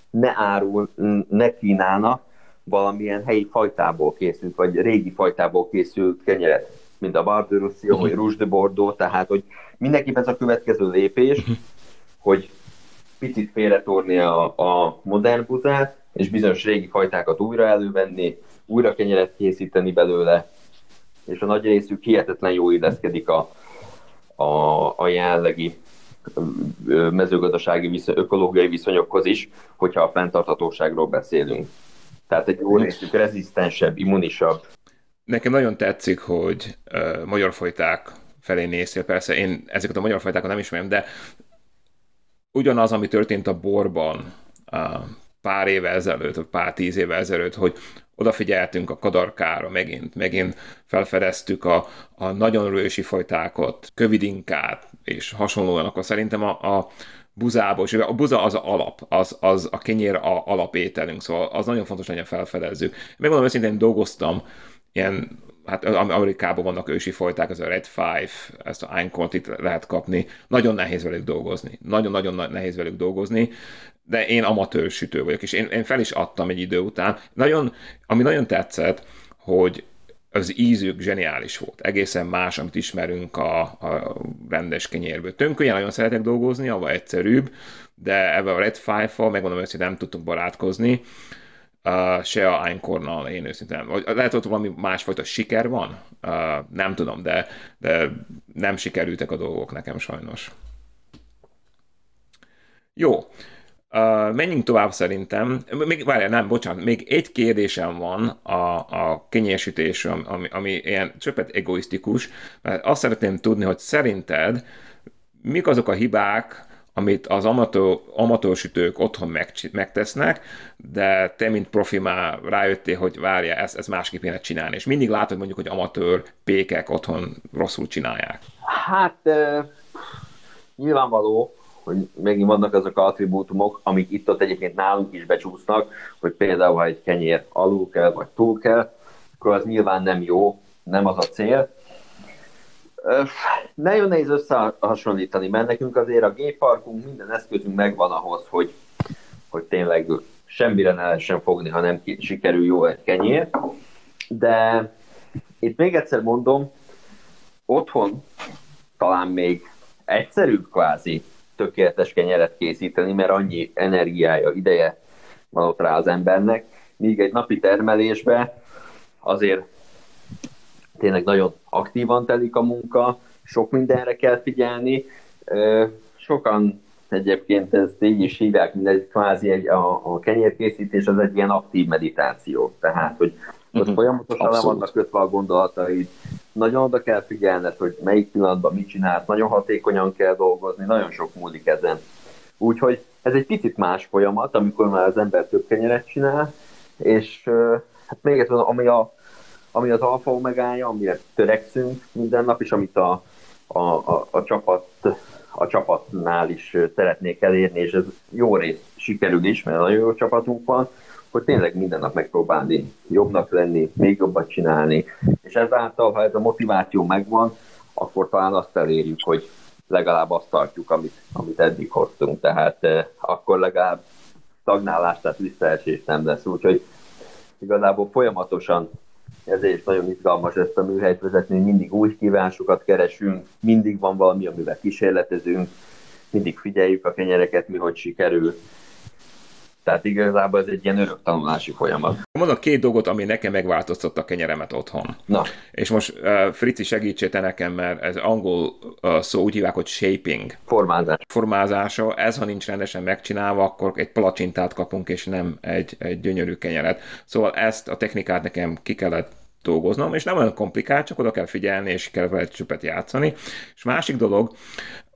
ne árul, ne kínálna valamilyen helyi fajtából készült, vagy régi fajtából készült kenyeret, mint a Bar de Roussillon, uh-huh. vagy Rouge de Bordeaux, tehát hogy mindenképpen ez a következő lépés, uh-huh. hogy picit félretorni a, a modern buzát, és bizonyos régi fajtákat újra elővenni, újra kenyeret készíteni belőle, és a nagy részük hihetetlen jó illeszkedik a, a, a jelenlegi mezőgazdasági viszony, ökológiai viszonyokhoz is, hogyha a fenntarthatóságról beszélünk. Tehát egy jó részük rezisztensebb, immunisabb. Nekem nagyon tetszik, hogy uh, magyar fajták felé néztél. Persze én ezeket a magyar fajtákat nem ismerem, de ugyanaz, ami történt a borban uh, pár éve ezelőtt, vagy pár tíz éve ezelőtt, hogy odafigyeltünk a kadarkára megint, megint felfedeztük a, a nagyon rősi fajtákat, kövidinkát, és hasonlóan, akkor szerintem a, a buzából, és a buza az a alap, az, az a kenyér a alapételünk, szóval az nagyon fontos, hogy felfedezzük. Megmondom őszintén, dolgoztam ilyen hát Amerikában vannak ősi fajták, ez a Red Five, ezt a Einkornt itt lehet kapni. Nagyon nehéz velük dolgozni. Nagyon-nagyon nehéz velük dolgozni, de én amatőr sütő vagyok, és én, én fel is adtam egy idő után. Nagyon, ami nagyon tetszett, hogy az ízük zseniális volt. Egészen más, amit ismerünk a, a rendes kenyérből. Tönkölyén nagyon szeretek dolgozni, ahol egyszerűbb, de ebben a Red Five-val, megmondom hogy nem tudtunk barátkozni, uh, se a Einkornnal, én őszintén. Vagy lehet, hogy valami másfajta siker van? Uh, nem tudom, de, de nem sikerültek a dolgok nekem sajnos. Jó. Uh, menjünk tovább szerintem. Még, várjál, nem, bocsánat, még egy kérdésem van a, a kenyérsítés, ami, ami ilyen csöpet egoisztikus, mert azt szeretném tudni, hogy szerinted mik azok a hibák, amit az amatőr, amatőrsütők otthon meg, megtesznek, de te, mint profi már rájöttél, hogy várja, ezt, ezt másképp kéne csinálni. És mindig látod mondjuk, hogy amatőr pékek otthon rosszul csinálják. Hát nyilvánvaló, hogy megint vannak azok a attribútumok, amik itt-ott egyébként nálunk is becsúsznak, hogy például, ha egy kenyér alul kell, vagy túl kell, akkor az nyilván nem jó, nem az a cél. Nagyon nehéz összehasonlítani, mert nekünk azért a gépparkunk, minden eszközünk megvan ahhoz, hogy, hogy tényleg semmire ne lehessen fogni, ha nem sikerül jó egy kenyér. De itt még egyszer mondom, otthon talán még egyszerűbb kvázi tökéletes kenyeret készíteni, mert annyi energiája, ideje van ott rá az embernek, míg egy napi termelésbe azért tényleg nagyon aktívan telik a munka, sok mindenre kell figyelni. Sokan egyébként ezt így is hívják, mint egy kvázi egy, a, a kenyérkészítés az egy ilyen aktív meditáció. Tehát, hogy ott uh-huh. folyamatosan le vannak kötve a gondolataid, nagyon oda kell figyelned, hogy melyik pillanatban mit csinálsz, nagyon hatékonyan kell dolgozni, nagyon sok múlik ezen. Úgyhogy ez egy picit más folyamat, amikor már az ember több kenyeret csinál, és hát még egyszer, ami, a, ami az alfa omegája, amire törekszünk minden nap, és amit a, a, a, a csapat a csapatnál is szeretnék elérni, és ez jó rész sikerül is, mert nagyon jó csapatunk van, hogy tényleg minden nap megpróbálni jobbnak lenni, még jobbat csinálni, és ezáltal, ha ez a motiváció megvan, akkor talán azt elérjük, hogy legalább azt tartjuk, amit, amit eddig hoztunk, tehát eh, akkor legalább stagnálás, tehát visszaesés nem lesz, úgyhogy igazából folyamatosan ezért nagyon izgalmas ezt a műhelyt vezetni, mindig új kívásokat keresünk, mindig van valami, amivel kísérletezünk, mindig figyeljük a kenyereket, mi hogy sikerül, Tehát igazából ez egy ilyen örök tanulási folyamat. Mondok két dolgot, ami nekem megváltoztatta a kenyeremet otthon. Na. És most uh, Frici segítsél te nekem, mert ez angol uh, szó úgy hívják, hogy shaping. Formázás. Formázása, ez ha nincs rendesen megcsinálva, akkor egy palacsintát kapunk, és nem egy, egy gyönyörű kenyeret. Szóval ezt a technikát nekem ki kellett dolgoznom, és nem olyan komplikált, csak oda kell figyelni, és kell vele csöpet játszani. És másik dolog,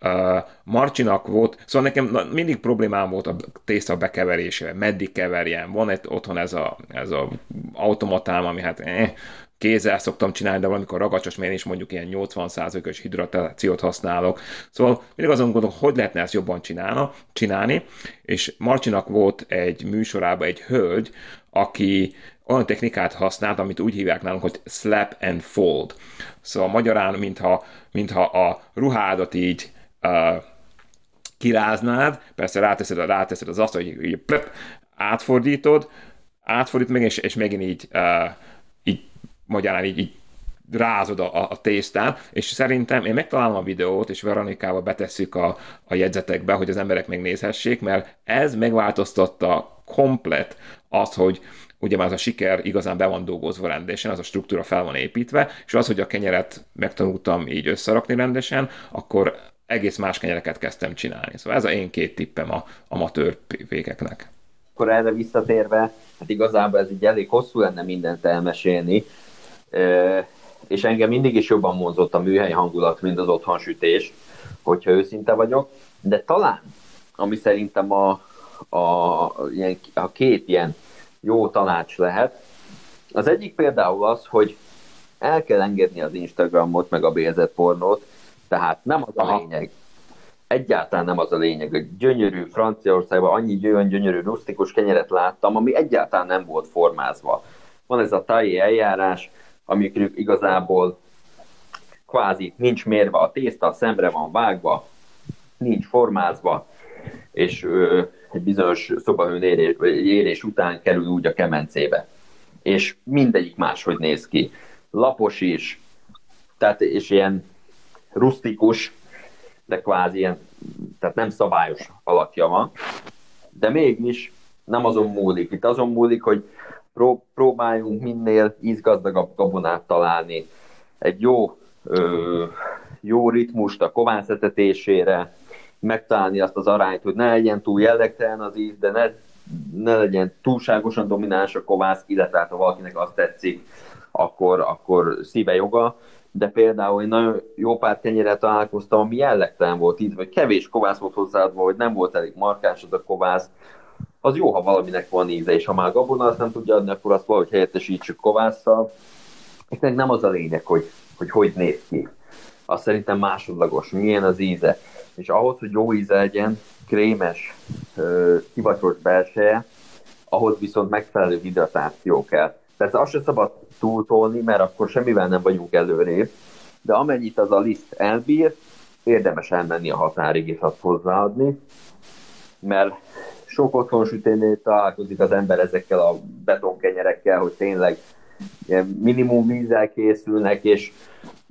uh, Marcsinak volt, szóval nekem mindig problémám volt a tészta bekeverésével, meddig keverjem. Van egy otthon ez a, ez a automatám, ami hát eh, kézzel szoktam csinálni, de valamikor ragacsos, mert én is mondjuk ilyen 80%-os hidratációt használok. Szóval mindig azon gondolok, hogy lehetne ezt jobban csinálna, csinálni, és Marcsinak volt egy műsorában egy hölgy, aki olyan technikát használt, amit úgy hívják nálunk, hogy slap and fold. Szóval magyarán, mintha, mintha a ruhádat így uh, kiráznád, persze ráteszed, ráteszed az azt, hogy így plep, átfordítod, átfordít meg, és, és megint így, uh, így magyarán így, így rázod a, a tésztán, és szerintem én megtalálom a videót, és Veronikába betesszük a, a jegyzetekbe, hogy az emberek megnézhessék, mert ez megváltoztatta komplet azt, hogy ugye már az a siker igazán be van dolgozva rendesen, az a struktúra fel van építve, és az, hogy a kenyeret megtanultam így összerakni rendesen, akkor egész más kenyereket kezdtem csinálni. Szóval ez a én két tippem a amatőr vékeknek. Akkor erre visszatérve, hát igazából ez így elég hosszú lenne mindent elmesélni, és engem mindig is jobban vonzott a műhely hangulat, mint az otthonsütés, hogyha őszinte vagyok, de talán, ami szerintem a, a, a két ilyen jó tanács lehet. Az egyik például az, hogy el kell engedni az Instagramot, meg a bérzett pornót, tehát nem az a lényeg, egyáltalán nem az a lényeg, hogy gyönyörű Franciaországban annyi gyönyörű, gyönyörű rustikus kenyeret láttam, ami egyáltalán nem volt formázva. Van ez a tai eljárás, amikor igazából kvázi nincs mérve a tészta, szemre van vágva, nincs formázva, és ö, egy bizonyos szobahőn érés, érés után kerül úgy a kemencébe. És mindegyik máshogy néz ki. Lapos is, tehát és ilyen rustikus, de kvázi ilyen, tehát nem szabályos alakja van, de mégis nem azon múlik. Itt azon múlik, hogy pró- próbáljunk minél ízgazdagabb gabonát találni, egy jó, ö, jó ritmust a kovászetetésére, megtalálni azt az arányt, hogy ne legyen túl jellegtelen az íz, de ne, ne legyen túlságosan domináns a kovász, illetve hát, ha valakinek azt tetszik, akkor, akkor szíve joga. De például én nagyon jó pár kenyeret találkoztam, ami jellegtelen volt így, vagy kevés kovász volt hozzáadva, vagy nem volt elég markáns az a kovász, az jó, ha valaminek van íze, és ha már gabona azt nem tudja adni, akkor azt valahogy helyettesítsük kovásszal. És nem az a lényeg, hogy hogy, hogy néz ki. Azt szerintem másodlagos, milyen az íze és ahhoz, hogy jó íze legyen, krémes, hivatalos belseje, ahhoz viszont megfelelő hidratáció kell. Persze azt sem szabad túltolni, mert akkor semmivel nem vagyunk előrébb, de amennyit az a liszt elbír, érdemes elmenni a határig és azt hozzáadni, mert sok otthonsüténél találkozik az ember ezekkel a betonkenyerekkel, hogy tényleg minimum vízzel készülnek, és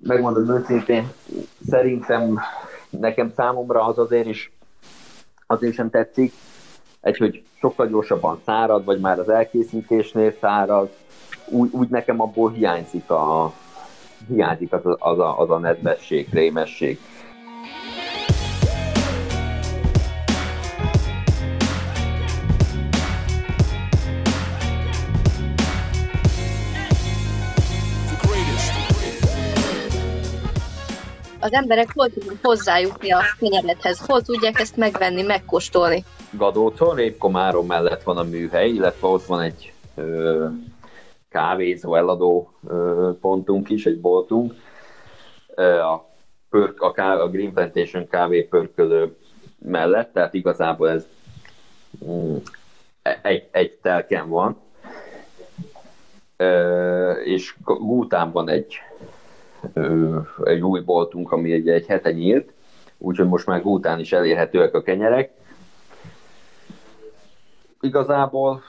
megmondom őszintén, szerintem nekem számomra az azért is azért sem tetszik, egy, hogy sokkal gyorsabban szárad, vagy már az elkészítésnél szárad, úgy, úgy nekem abból hiányzik a, hiányzik az, az, a, az a nedvesség, krémesség. Az emberek hol tudnak hozzájutni a kenyeredhez? Hol tudják ezt megvenni, megkóstolni? Gadócon, Répkomáron mellett van a műhely, illetve ott van egy ö, kávézó eladó ö, pontunk is, egy boltunk. A, pörk, a, ká, a Green Plantation kávé pörkölő mellett, tehát igazából ez mm, egy, egy telken van. Ö, és Gútán van egy egy új boltunk, ami egy, egy hete nyílt, úgyhogy most már után is elérhetőek a kenyerek. Igazából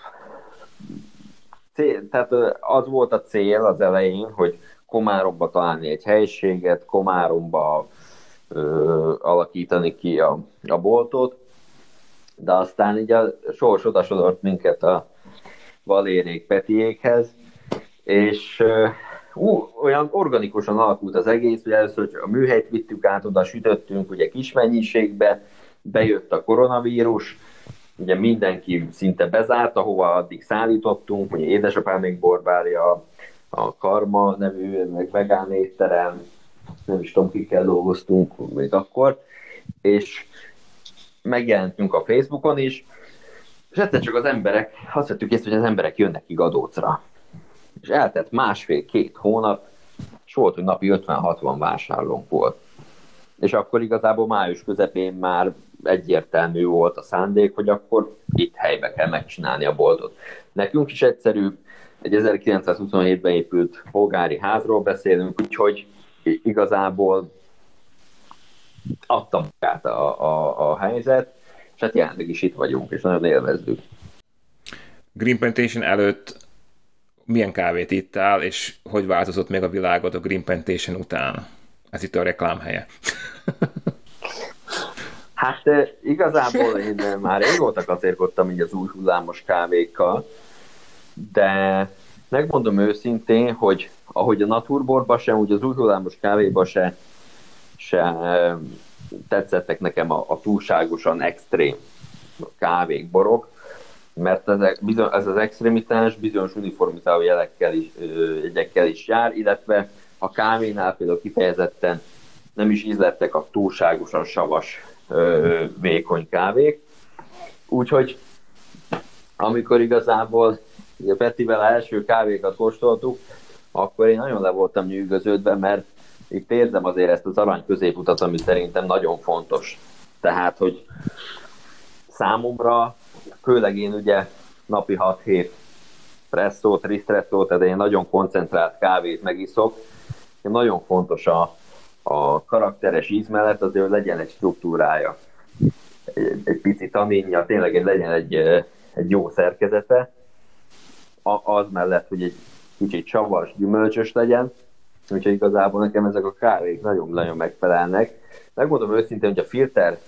cél, tehát az volt a cél az elején, hogy Komáromba találni egy helységet, Komáromba ö, alakítani ki a, a boltot, de aztán így a sors odasodort minket a Valérék Petiékhez, és ú, olyan organikusan alakult az egész, hogy először a műhelyt vittük át, oda sütöttünk ugye kis mennyiségbe, bejött a koronavírus, ugye mindenki szinte bezárt, ahova addig szállítottunk, ugye édesapám még borbárja, a Karma nevű, meg vegán étterem, nem is tudom, kikkel dolgoztunk még akkor, és megjelentünk a Facebookon is, és egyszer csak az emberek, azt vettük észre, hogy az emberek jönnek ki Gadócra. És eltett másfél-két hónap, és volt, hogy napi 50-60 vásárlónk volt. És akkor igazából május közepén már egyértelmű volt a szándék, hogy akkor itt helybe kell megcsinálni a boltot. Nekünk is egyszerű, egy 1927-ben épült polgári házról beszélünk, úgyhogy igazából adtam át a, a, a helyzet, és hát jelenleg is itt vagyunk, és nagyon élvezzük. Green Plantation előtt milyen kávét ittál, és hogy változott meg a világod a Green Plantation után? Ez itt a reklám helye. hát igazából én már régóta kacérkodtam így az új hullámos kávékkal, de megmondom őszintén, hogy ahogy a naturborba sem, úgy az új hullámos kávéba se, se tetszettek nekem a, a túlságosan extrém kávék, borok, mert ez, bizony, ez az extremitás bizonyos uniformitáló jelekkel is, jegyekkel is jár, illetve a kávénál például kifejezetten nem is ízlettek a túlságosan savas, vékony kávék. Úgyhogy amikor igazából a Petivel első kávékat kóstoltuk, akkor én nagyon le voltam nyűgöződve, mert itt érzem azért ezt az arany középutat, ami szerintem nagyon fontos. Tehát, hogy számomra, főleg én ugye napi 6-7 presszót, ristresszót, tehát én nagyon koncentrált kávét megiszok. Nagyon fontos a, a karakteres íz mellett azért, hogy legyen egy struktúrája. Egy, egy pici taninja, tényleg egy, legyen egy, egy jó szerkezete. A, az mellett, hogy egy kicsit savas, gyümölcsös legyen, úgyhogy igazából nekem ezek a kávék nagyon-nagyon megfelelnek. Megmondom őszintén, hogy a filter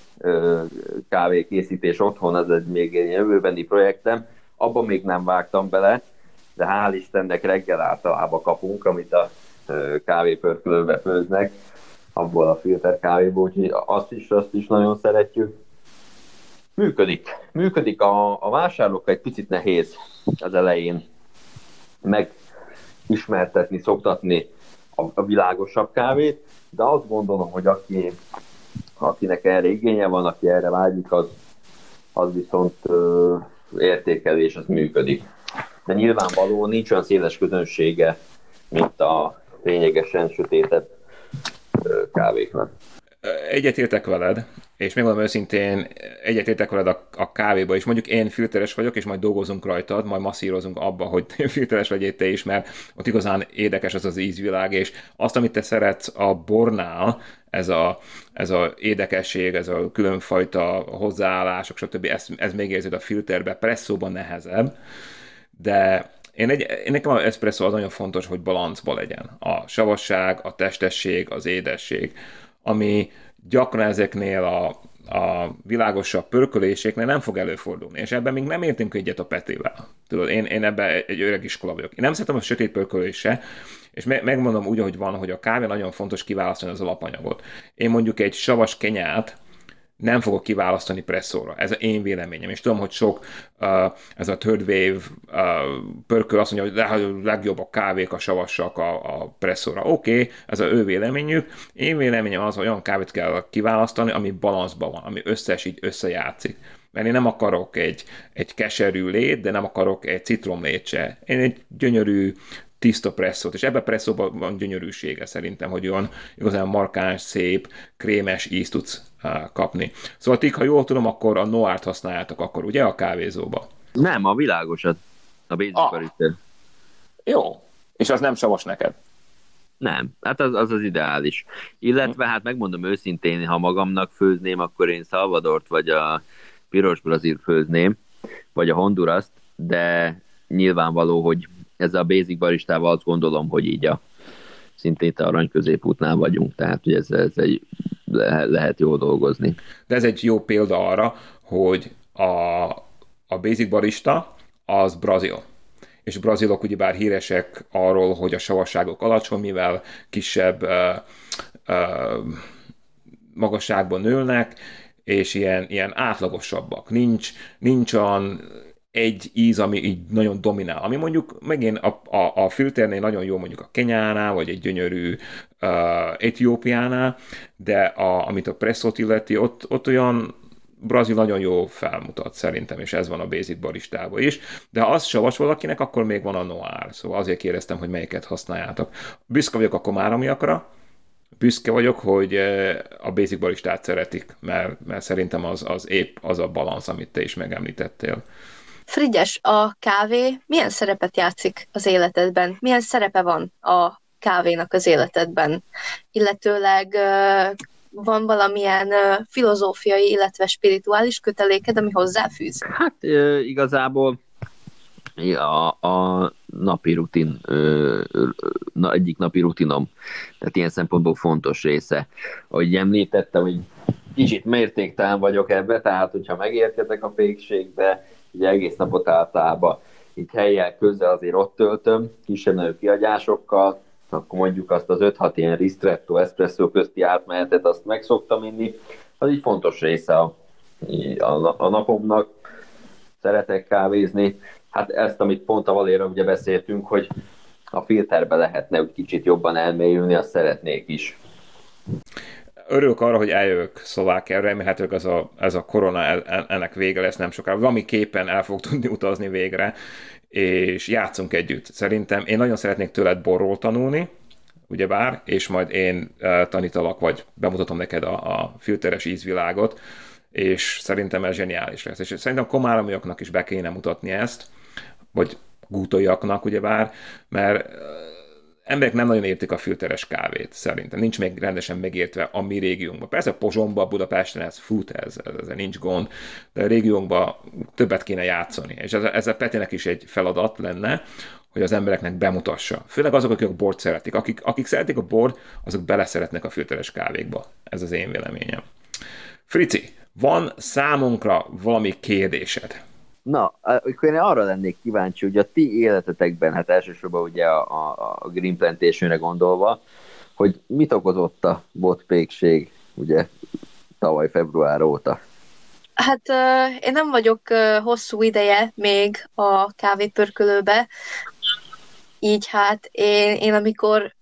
kávékészítés otthon az egy még egy jövőbeni projektem, abban még nem vágtam bele, de hál' Istennek reggel általában kapunk, amit a kávépörkölőbe főznek, abból a filter kávéból, úgyhogy azt is, azt is nagyon szeretjük. Működik. Működik. A, a vásárlókkal egy picit nehéz az elején megismertetni, szoktatni a, a világosabb kávét, de azt gondolom, hogy aki, akinek erre igénye van, aki erre vágyik, az, az viszont ö, értékelés, az működik. De nyilvánvaló nincs olyan széles közönsége, mint a lényegesen sötétebb kávéknak. Egyetértek veled, és megmondom őszintén, egyetértek veled a, a kávéba is. Mondjuk én filteres vagyok, és majd dolgozunk rajtad, majd masszírozunk abba, hogy filteres legyél te is, mert ott igazán érdekes az az ízvilág, és azt, amit te szeretsz a bornál, ez a, ez a édekesség, ez a különfajta hozzáállások, stb. Ez, ez még érzed a filterbe, presszóban nehezebb, de én, egy, én nekem az espresso az nagyon fontos, hogy balancba legyen. A savasság, a testesség, az édesség, ami gyakran ezeknél a, a világosabb pörköléséknél nem fog előfordulni, és ebben még nem értünk egyet a Petével. Tudod, én, én ebben egy öreg iskola vagyok. Én nem szeretem a sötét pörkölés se, és me- megmondom úgy, hogy van, hogy a kávé nagyon fontos kiválasztani az alapanyagot. Én mondjuk egy savas kenyát, nem fogok kiválasztani presszóra. Ez az én véleményem. És tudom, hogy sok uh, ez a third wave uh, pörköl azt mondja, hogy a legjobb a kávék, a savassak a, a presszóra. Oké, okay, ez az ő véleményük. Én véleményem az, hogy olyan kávét kell kiválasztani, ami balanszban van, ami összes így összejátszik. Mert én nem akarok egy, egy keserű lét, de nem akarok egy citromlét se. Én egy gyönyörű, tiszta presszót, és ebbe presszóban van gyönyörűsége szerintem, hogy olyan igazán markáns, szép, krémes ízt tudsz kapni. Szóval ti, ha jól tudom, akkor a noárt használjátok akkor, ugye, a kávézóba? Nem, a világosat. A basic ah. Jó. És az nem savas neked? Nem, hát az, az az ideális. Illetve hát megmondom őszintén, ha magamnak főzném, akkor én Salvadort vagy a piros brazil főzném, vagy a Honduraszt, de nyilvánvaló, hogy ezzel a basic baristával azt gondolom, hogy így a szintén a arany középútnál vagyunk, tehát hogy ez, ez egy, lehet, lehet jól dolgozni. De ez egy jó példa arra, hogy a, a basic barista az brazil. És brazilok ugyebár híresek arról, hogy a savasságok alacsony, mivel kisebb uh, uh, magasságban nőnek, és ilyen, ilyen átlagosabbak. Nincs, nincs olyan egy íz, ami így nagyon dominál. Ami mondjuk megint a, a, a filternél nagyon jó mondjuk a Kenyánál, vagy egy gyönyörű uh, Etiópiánál, de a, amit a presszót illeti, ott, ott olyan Brazil nagyon jó felmutat szerintem, és ez van a Basic baristában is. De ha az savas valakinek, akkor még van a Noir. Szóval azért kérdeztem, hogy melyiket használjátok. Büszke vagyok a komáromiakra, büszke vagyok, hogy a Basic baristát szeretik, mert, mert szerintem az, az épp az a balansz, amit te is megemlítettél. Frigyes, a kávé milyen szerepet játszik az életedben? Milyen szerepe van a kávénak az életedben? Illetőleg van valamilyen filozófiai, illetve spirituális köteléked, ami hozzáfűz? Hát igazából a, a napi rutin, na, egyik napi rutinom, tehát ilyen szempontból fontos része. Ahogy említettem, hogy kicsit mértéktelen vagyok ebbe, tehát hogyha megérkezek a pékségbe, ugye egész napot általában itt helyjel közel azért ott töltöm, kisebb-nagyobb kiagyásokkal, akkor mondjuk azt az 5-6 ilyen ristretto, espresso közti átmenetet azt meg szoktam inni, az így fontos része a, a, a napomnak. Szeretek kávézni. Hát ezt, amit pont a Valéra ugye beszéltünk, hogy a filterbe lehetne úgy kicsit jobban elmélyülni, azt szeretnék is örülök arra, hogy eljövök Szlovákiára, remélhetőleg ez a, ez a korona ennek vége lesz nem sokára. Valami képen el fog tudni utazni végre, és játszunk együtt. Szerintem én nagyon szeretnék tőled borról tanulni, ugyebár, és majd én uh, tanítalak, vagy bemutatom neked a, a filteres ízvilágot, és szerintem ez zseniális lesz. És szerintem komáromiaknak is be kéne mutatni ezt, vagy gútolyaknak, ugyebár, mert emberek nem nagyon értik a filteres kávét, szerintem. Nincs még rendesen megértve a mi régiónkban. Persze Pozsomba, Budapesten ez fut, ez, ez, ez nincs gond, de a régiónkban többet kéne játszani. És ez, ez a Petinek is egy feladat lenne, hogy az embereknek bemutassa. Főleg azok, akik a bort szeretik. Akik, akik szeretik a bort, azok beleszeretnek a filteres kávékba. Ez az én véleményem. Frici, van számunkra valami kérdésed? Na, akkor én arra lennék kíváncsi, hogy a ti életetekben, hát elsősorban ugye a, a, Green plantation gondolva, hogy mit okozott a botpékség, ugye tavaly február óta? Hát én nem vagyok hosszú ideje még a kávépörkölőbe, így hát én, én amikor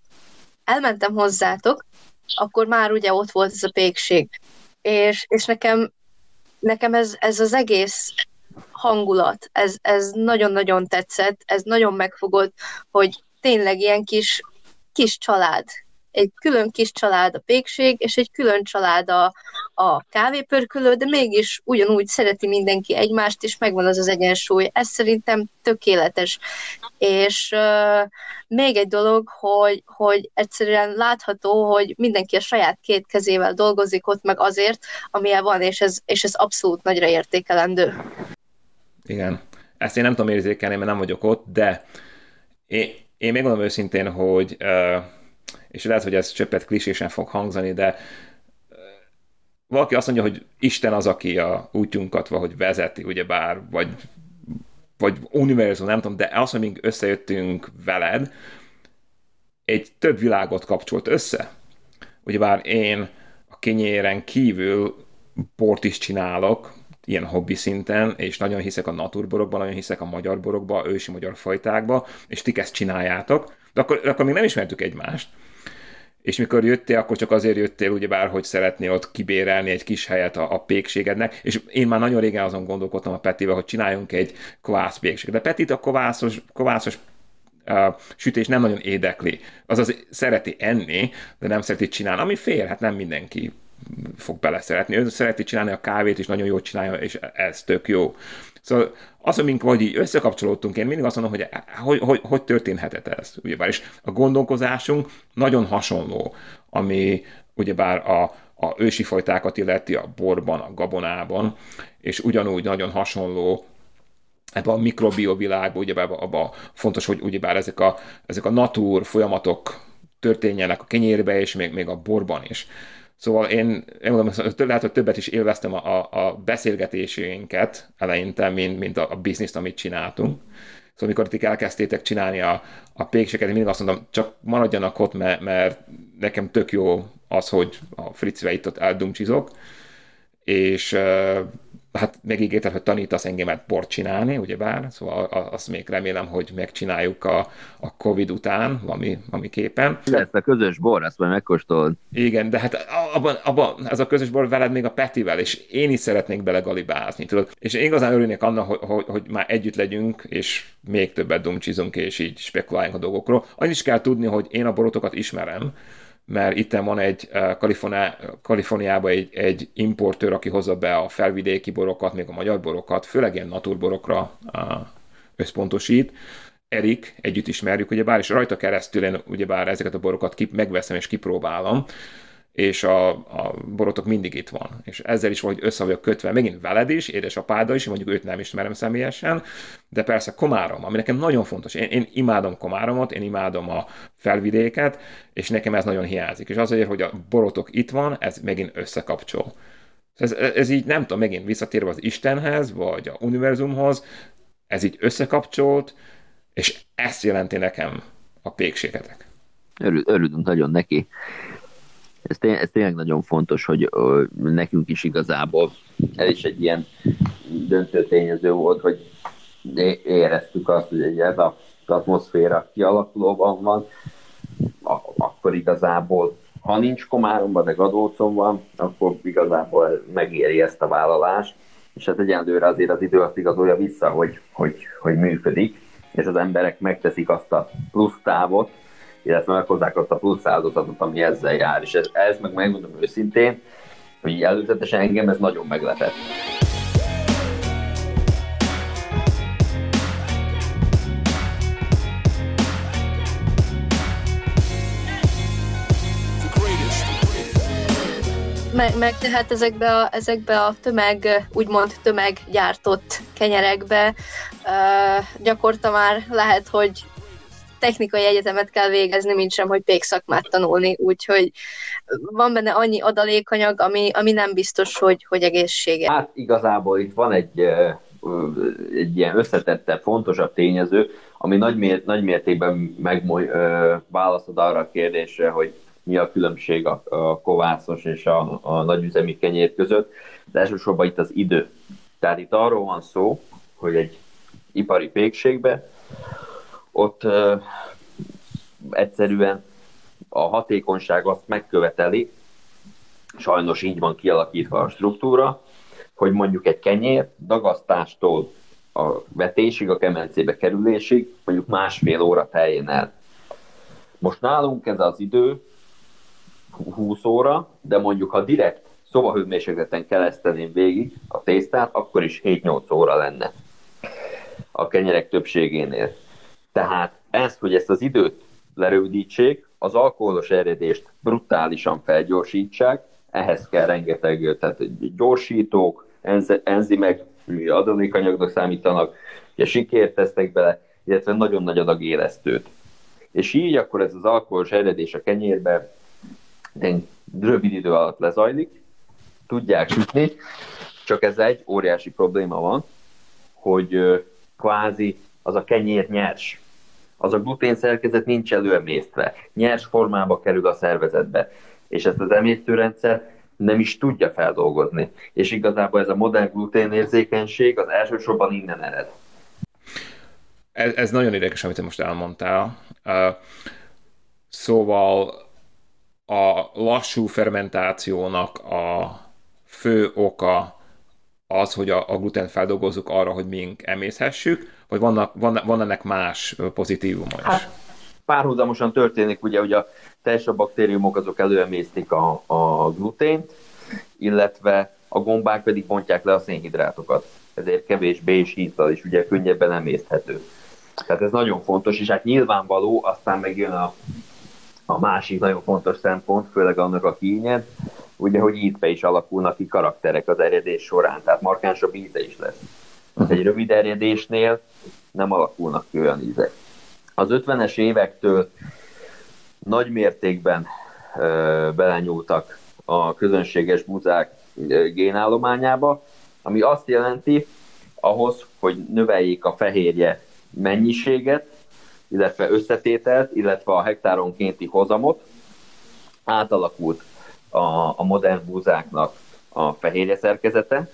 elmentem hozzátok, akkor már ugye ott volt ez a pékség. És, és nekem, nekem ez, ez az egész hangulat, ez, ez nagyon-nagyon tetszett, ez nagyon megfogott, hogy tényleg ilyen kis, kis család, egy külön kis család a pékség, és egy külön család a, a kávépörkölő, de mégis ugyanúgy szereti mindenki egymást, és megvan az az egyensúly. Ez szerintem tökéletes. És uh, még egy dolog, hogy, hogy egyszerűen látható, hogy mindenki a saját két kezével dolgozik ott meg azért, amilyen van, és ez, és ez abszolút nagyra értékelendő. Igen. Ezt én nem tudom érzékelni, mert nem vagyok ott, de én, én még mondom őszintén, hogy és lehet, hogy ez csöppet klisésen fog hangzani, de valaki azt mondja, hogy Isten az, aki a útjunkat vagy vezeti, ugye bár, vagy, vagy univerzum, nem tudom, de az, hogy összejöttünk veled, egy több világot kapcsolt össze. Ugyebár én a kenyéren kívül bort is csinálok, ilyen hobbi szinten, és nagyon hiszek a naturborokban, nagyon hiszek a magyar borokba, ősi magyar fajtákba, és ti ezt csináljátok, de akkor, akkor még nem ismertük egymást és mikor jöttél, akkor csak azért jöttél, ugyebár, hogy szeretnél ott kibérelni egy kis helyet a, a pékségednek, és én már nagyon régen azon gondolkodtam a Petivel, hogy csináljunk egy kovász pékséget. De Petit a kovászos, kovászos uh, sütés nem nagyon édekli. Azaz szereti enni, de nem szereti csinálni, ami fél, hát nem mindenki fog beleszeretni. Ő szereti csinálni a kávét, és nagyon jól csinálja, és ez tök jó. Szóval az, amink vagy így összekapcsolódtunk, én mindig azt mondom, hogy hogy, hogy, hogy történhetett ez, ugyebár, és a gondolkozásunk nagyon hasonló, ami ugyebár a, a ősi fajtákat illeti a borban, a gabonában, és ugyanúgy nagyon hasonló ebben a mikrobiovilágban, ugye abban fontos, hogy ugyebár ezek a, ezek a natúr folyamatok történjenek a kenyérbe, és még, még a borban is. Szóval én, én mondom, lehet, hogy többet is élveztem a, a, a beszélgetéseinket eleinte, mint, mint a, a bizniszt, amit csináltunk. Szóval amikor ti elkezdtétek csinálni a, a pékseket, én mindig azt mondom, csak maradjanak ott, mert, mert nekem tök jó az, hogy a Fritzve itt ott eldumcsizok, és hát megígérted, hogy tanítasz engemet bort csinálni, ugyebár, szóval azt még remélem, hogy megcsináljuk a, a Covid után, valami, valami képen. Lesz a közös bor, ezt majd megkóstolod. Igen, de hát abban, abban, ez a közös bor veled még a Petivel, és én is szeretnék belegalibázni, tudod. És én igazán örülnék annak, hogy, hogy, hogy már együtt legyünk, és még többet dumcsizunk, és így spekuláljunk a dolgokról. Annyit is kell tudni, hogy én a borotokat ismerem, mert itt van egy Kalifornia, Kaliforniában egy, egy importőr, aki hozza be a felvidéki borokat, még a magyar borokat, főleg ilyen naturborokra uh, összpontosít. Erik, együtt ismerjük, ugyebár, és rajta keresztül én ugyebár ezeket a borokat kip, megveszem és kipróbálom, és a, a borotok mindig itt van. És ezzel is vagy össze vagyok kötve, megint veled is, édesapáddal is, mondjuk őt nem ismerem személyesen, de persze Komárom, ami nekem nagyon fontos. Én, én imádom Komáromot, én imádom a felvidéket, és nekem ez nagyon hiányzik. És azért, hogy a borotok itt van, ez megint összekapcsol. Ez, ez így nem tudom, megint visszatérve az Istenhez, vagy a univerzumhoz, ez így összekapcsolt, és ezt jelenti nekem a pékségetek. Örül, örülünk nagyon neki ez, tény, ez tényleg nagyon fontos, hogy ö, nekünk is igazából ez is egy ilyen döntő tényező volt, hogy éreztük azt, hogy ez a atmoszféra kialakulóban van, akkor igazából, ha nincs Komáromban, de Gadócon van, akkor igazából megéri ezt a vállalást, és hát egyenlőre azért az idő azt igazolja vissza, hogy, hogy, hogy működik, és az emberek megteszik azt a plusz távot, illetve meghozzák azt a plusz áldozatot, ami ezzel jár. És ez, ez meg megmondom őszintén, hogy előzetesen engem ez nagyon meglepett. meg, meg tehát ezekbe a, ezekbe a tömeg, úgymond tömeggyártott kenyerekbe uh, gyakorta már lehet, hogy technikai egyetemet kell végezni, mint sem, hogy pékszakmát tanulni, úgyhogy van benne annyi adalékanyag, ami, ami nem biztos, hogy, hogy egészséges. Hát igazából itt van egy, egy ilyen összetettebb, fontosabb tényező, ami nagy, nagy mértékben válaszod arra a kérdésre, hogy mi a különbség a, a kovászos és a, a nagyüzemi kenyér között, de elsősorban itt az idő. Tehát itt arról van szó, hogy egy ipari pékségbe ott ö, egyszerűen a hatékonyság azt megköveteli, sajnos így van kialakítva a struktúra, hogy mondjuk egy kenyér dagasztástól a vetésig, a kemencébe kerülésig mondjuk másfél óra teljen el. Most nálunk ez az idő 20 óra, de mondjuk ha direkt szobahőmérsékleten kereszteném végig a tésztát, akkor is 7-8 óra lenne a kenyerek többségénél. Tehát ezt, hogy ezt az időt lerövidítsék, az alkoholos eredést brutálisan felgyorsítsák, ehhez kell rengeteg tehát gyorsítók, enzimek, adalékanyagok számítanak, ugye sikért tesznek bele, illetve nagyon nagy adag élesztőt. És így akkor ez az alkoholos eredés a kenyérbe rövid idő alatt lezajlik, tudják sütni, csak ez egy óriási probléma van, hogy kvázi az a kenyér nyers az a glutén szerkezet nincs előemésztve, nyers formába kerül a szervezetbe, és ezt az emésztőrendszer nem is tudja feldolgozni. És igazából ez a modern gluténérzékenység az elsősorban innen ered. Ez, ez nagyon érdekes, amit te most elmondtál. Uh, szóval a lassú fermentációnak a fő oka az, hogy a, a gluten feldolgozzuk arra, hogy mink emészhessük, vagy vannak, van, van ennek más pozitívuma is? Hát, párhuzamosan történik, ugye, hogy a teljes baktériumok azok előemésztik a, a glutént, illetve a gombák pedig bontják le a szénhidrátokat. Ezért kevésbé és híztal is ugye könnyebben emészthető. Tehát ez nagyon fontos, és hát nyilvánvaló, aztán megjön a, a másik nagyon fontos szempont, főleg annak a kínyen, ugye, hogy ízbe is alakulnak ki karakterek az eredés során, tehát markánsabb íze is lesz. Egy rövid erjedésnél nem alakulnak ki olyan ízek. Az 50-es évektől nagy mértékben ö, belenyúltak a, közönséges búzák génállományába, ami azt jelenti, ahhoz, hogy növeljék a fehérje mennyiséget, illetve összetételt, illetve a hektáronkénti hozamot, átalakult a, a modern búzáknak a fehérje szerkezete,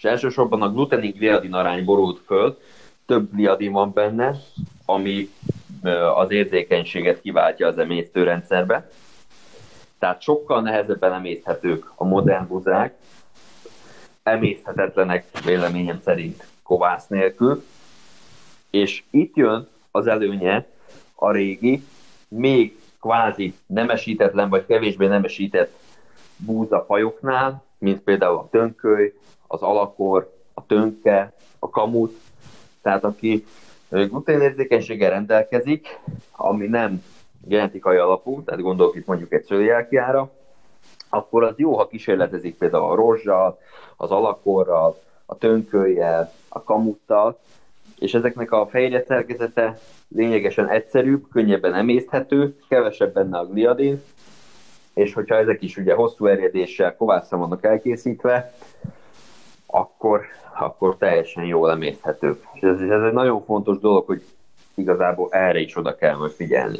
és elsősorban a glutenig gliadin arány borult föl, több gliadin van benne, ami az érzékenységet kiváltja az emésztőrendszerbe. Tehát sokkal nehezebben emészhetők a modern buzák, emészhetetlenek véleményem szerint kovász nélkül, és itt jön az előnye a régi, még kvázi nemesítetlen vagy kevésbé nemesített búzafajoknál, mint például a tönköly, az alakor, a tönke, a kamut, tehát aki gluténérzékenységgel rendelkezik, ami nem genetikai alapú, tehát gondolok itt mondjuk egy cöliákiára, akkor az jó, ha kísérletezik például a rozsal, az alakorral, a tönkölyel, a kamuttal, és ezeknek a fehérje szerkezete lényegesen egyszerűbb, könnyebben emészthető, kevesebb benne a gliadin, és hogyha ezek is ugye hosszú erjedéssel kovásszal vannak elkészítve, akkor, akkor teljesen jól emészhetők. És ez, ez egy nagyon fontos dolog, hogy igazából erre is oda kell majd figyelni.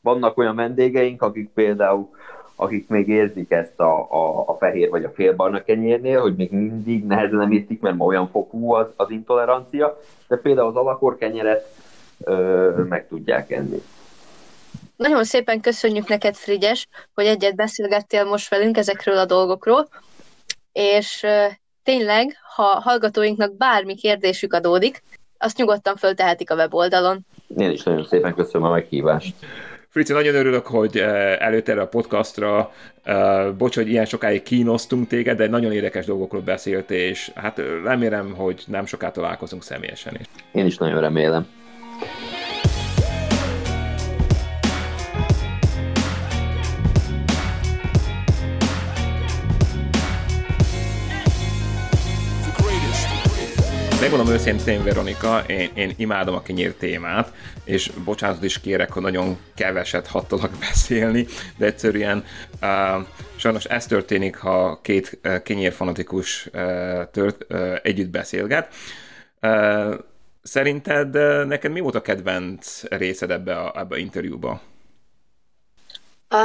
Vannak olyan vendégeink, akik például akik még érzik ezt a, a, a fehér vagy a félbarna kenyérnél, hogy még mindig nehezen emésztik, mert ma olyan fokú az, az intolerancia, de például az alakor kenyeret ö, meg tudják enni. Nagyon szépen köszönjük neked, Frigyes, hogy egyet beszélgettél most velünk ezekről a dolgokról, és tényleg, ha hallgatóinknak bármi kérdésük adódik, azt nyugodtan föltehetik a weboldalon. Én is nagyon szépen köszönöm a meghívást. Frici, nagyon örülök, hogy előtt erre a podcastra, bocs, hogy ilyen sokáig kínosztunk téged, de nagyon érdekes dolgokról beszéltél, és hát remélem, hogy nem soká találkozunk személyesen is. Én is nagyon remélem. Megmondom őszintén, Veronika, én, én imádom a kenyér témát, és bocsánatot is kérek, hogy nagyon keveset hattalak beszélni, de egyszerűen uh, sajnos ez történik, ha két uh, kenyérfanatikus uh, tört, uh, együtt beszélget. Uh, szerinted uh, neked mi volt a kedvenc részed ebbe a, ebbe a interjúba?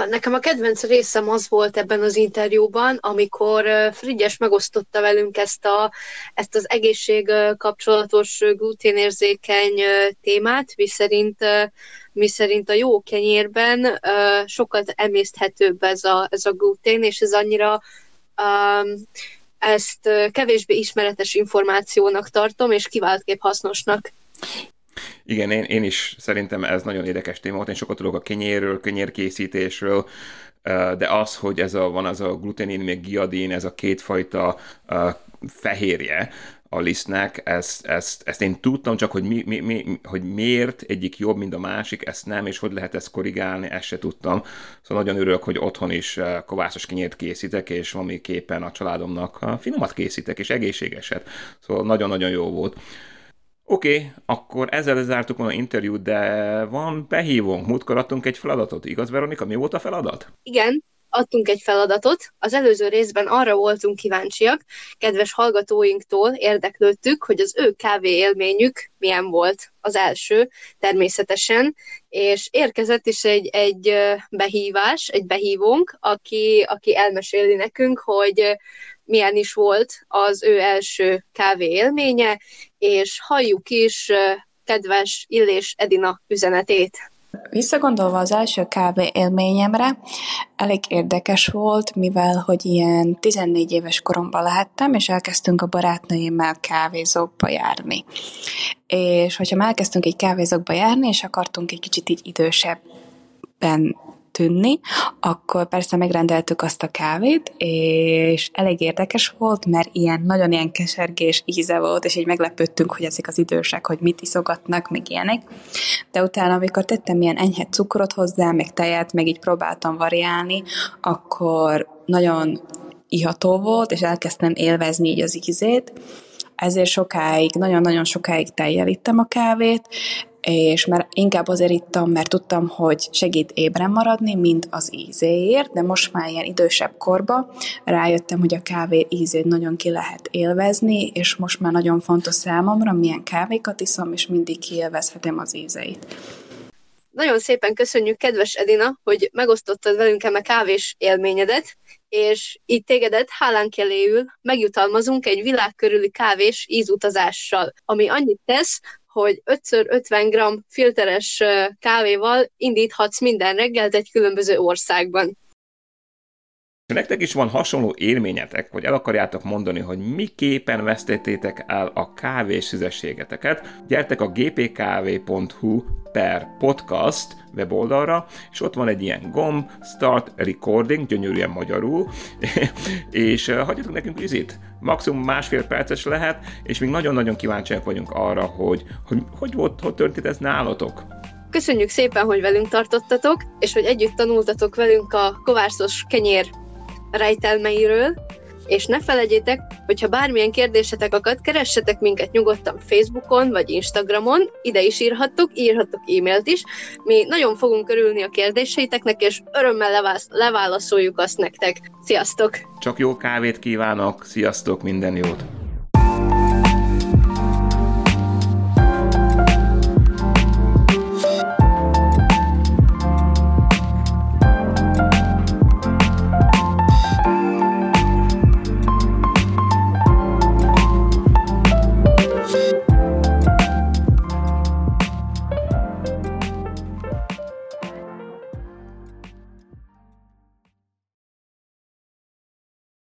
Nekem a kedvenc részem az volt ebben az interjúban, amikor Frigyes megosztotta velünk ezt, a, ezt az egészség kapcsolatos gluténérzékeny témát, miszerint, miszerint a jó kenyérben sokkal emészthetőbb ez a, ez a glutén, és ez annyira ezt kevésbé ismeretes információnak tartom, és kiváltképp hasznosnak. Igen, én, én is szerintem ez nagyon érdekes téma volt. Én sokat tudok a kenyérről, kenyérkészítésről, de az, hogy ez a, van az a glutenin, még giadin, ez a kétfajta fehérje a lisztnek, ezt, ezt, ezt én tudtam, csak hogy, mi, mi, mi, hogy miért egyik jobb, mint a másik, ezt nem, és hogy lehet ezt korrigálni, ezt se tudtam. Szóval nagyon örülök, hogy otthon is kovászos kenyért készítek, és valamiképpen a családomnak finomat készítek, és egészségeset. Szóval nagyon-nagyon jó volt. Oké, okay, akkor ezzel lezártuk volna interjút, de van behívónk. Múltkor adtunk egy feladatot, igaz Veronika? Mi volt a feladat? Igen, adtunk egy feladatot. Az előző részben arra voltunk kíváncsiak, kedves hallgatóinktól érdeklődtük, hogy az ő kávé élményük milyen volt az első, természetesen, és érkezett is egy, egy behívás, egy behívónk, aki, aki elmeséli nekünk, hogy milyen is volt az ő első kávé élménye, és halljuk is kedves Illés Edina üzenetét. Visszagondolva az első kávé élményemre, elég érdekes volt, mivel hogy ilyen 14 éves koromban lehettem, és elkezdtünk a barátnőimmel kávézókba járni. És hogyha elkezdtünk egy kávézókba járni, és akartunk egy kicsit így idősebben tűnni, akkor persze megrendeltük azt a kávét, és elég érdekes volt, mert ilyen, nagyon ilyen kesergés íze volt, és így meglepődtünk, hogy ezek az idősek, hogy mit iszogatnak, meg ilyenek. De utána, amikor tettem ilyen enyhe cukrot hozzá, meg tejet, meg így próbáltam variálni, akkor nagyon iható volt, és elkezdtem élvezni így az ízét, ezért sokáig, nagyon-nagyon sokáig tejjel a kávét, és mert inkább azért ittam, mert tudtam, hogy segít ébren maradni, mint az ízéért, de most már ilyen idősebb korba rájöttem, hogy a kávé ízét nagyon ki lehet élvezni, és most már nagyon fontos számomra, milyen kávékat iszom, és mindig kiélvezhetem az ízeit. Nagyon szépen köszönjük, kedves Edina, hogy megosztottad velünk eme kávés élményedet, és így tégedet hálán keléül megjutalmazunk egy világkörüli kávés ízutazással, ami annyit tesz, hogy 5x50 g filteres kávéval indíthatsz minden reggelt egy különböző országban. Ha nektek is van hasonló élményetek, vagy el akarjátok mondani, hogy miképpen vesztettétek el a kávés szüzességeteket, gyertek a gpkv.hu per podcast weboldalra, és ott van egy ilyen gomb, Start Recording, gyönyörűen magyarul, és hagyjatok nekünk vizit. Maximum másfél perces lehet, és még nagyon-nagyon kíváncsiak vagyunk arra, hogy hogy, hogy volt, hogy történt ez nálatok. Köszönjük szépen, hogy velünk tartottatok, és hogy együtt tanultatok velünk a kovászos kenyér rejtelmeiről, és ne felejtjétek, hogyha bármilyen kérdésetek akad, keressetek minket nyugodtan Facebookon vagy Instagramon, ide is írhattok, írhattok e-mailt is. Mi nagyon fogunk örülni a kérdéseiteknek, és örömmel leválaszoljuk azt nektek. Sziasztok! Csak jó kávét kívánok, sziasztok, minden jót!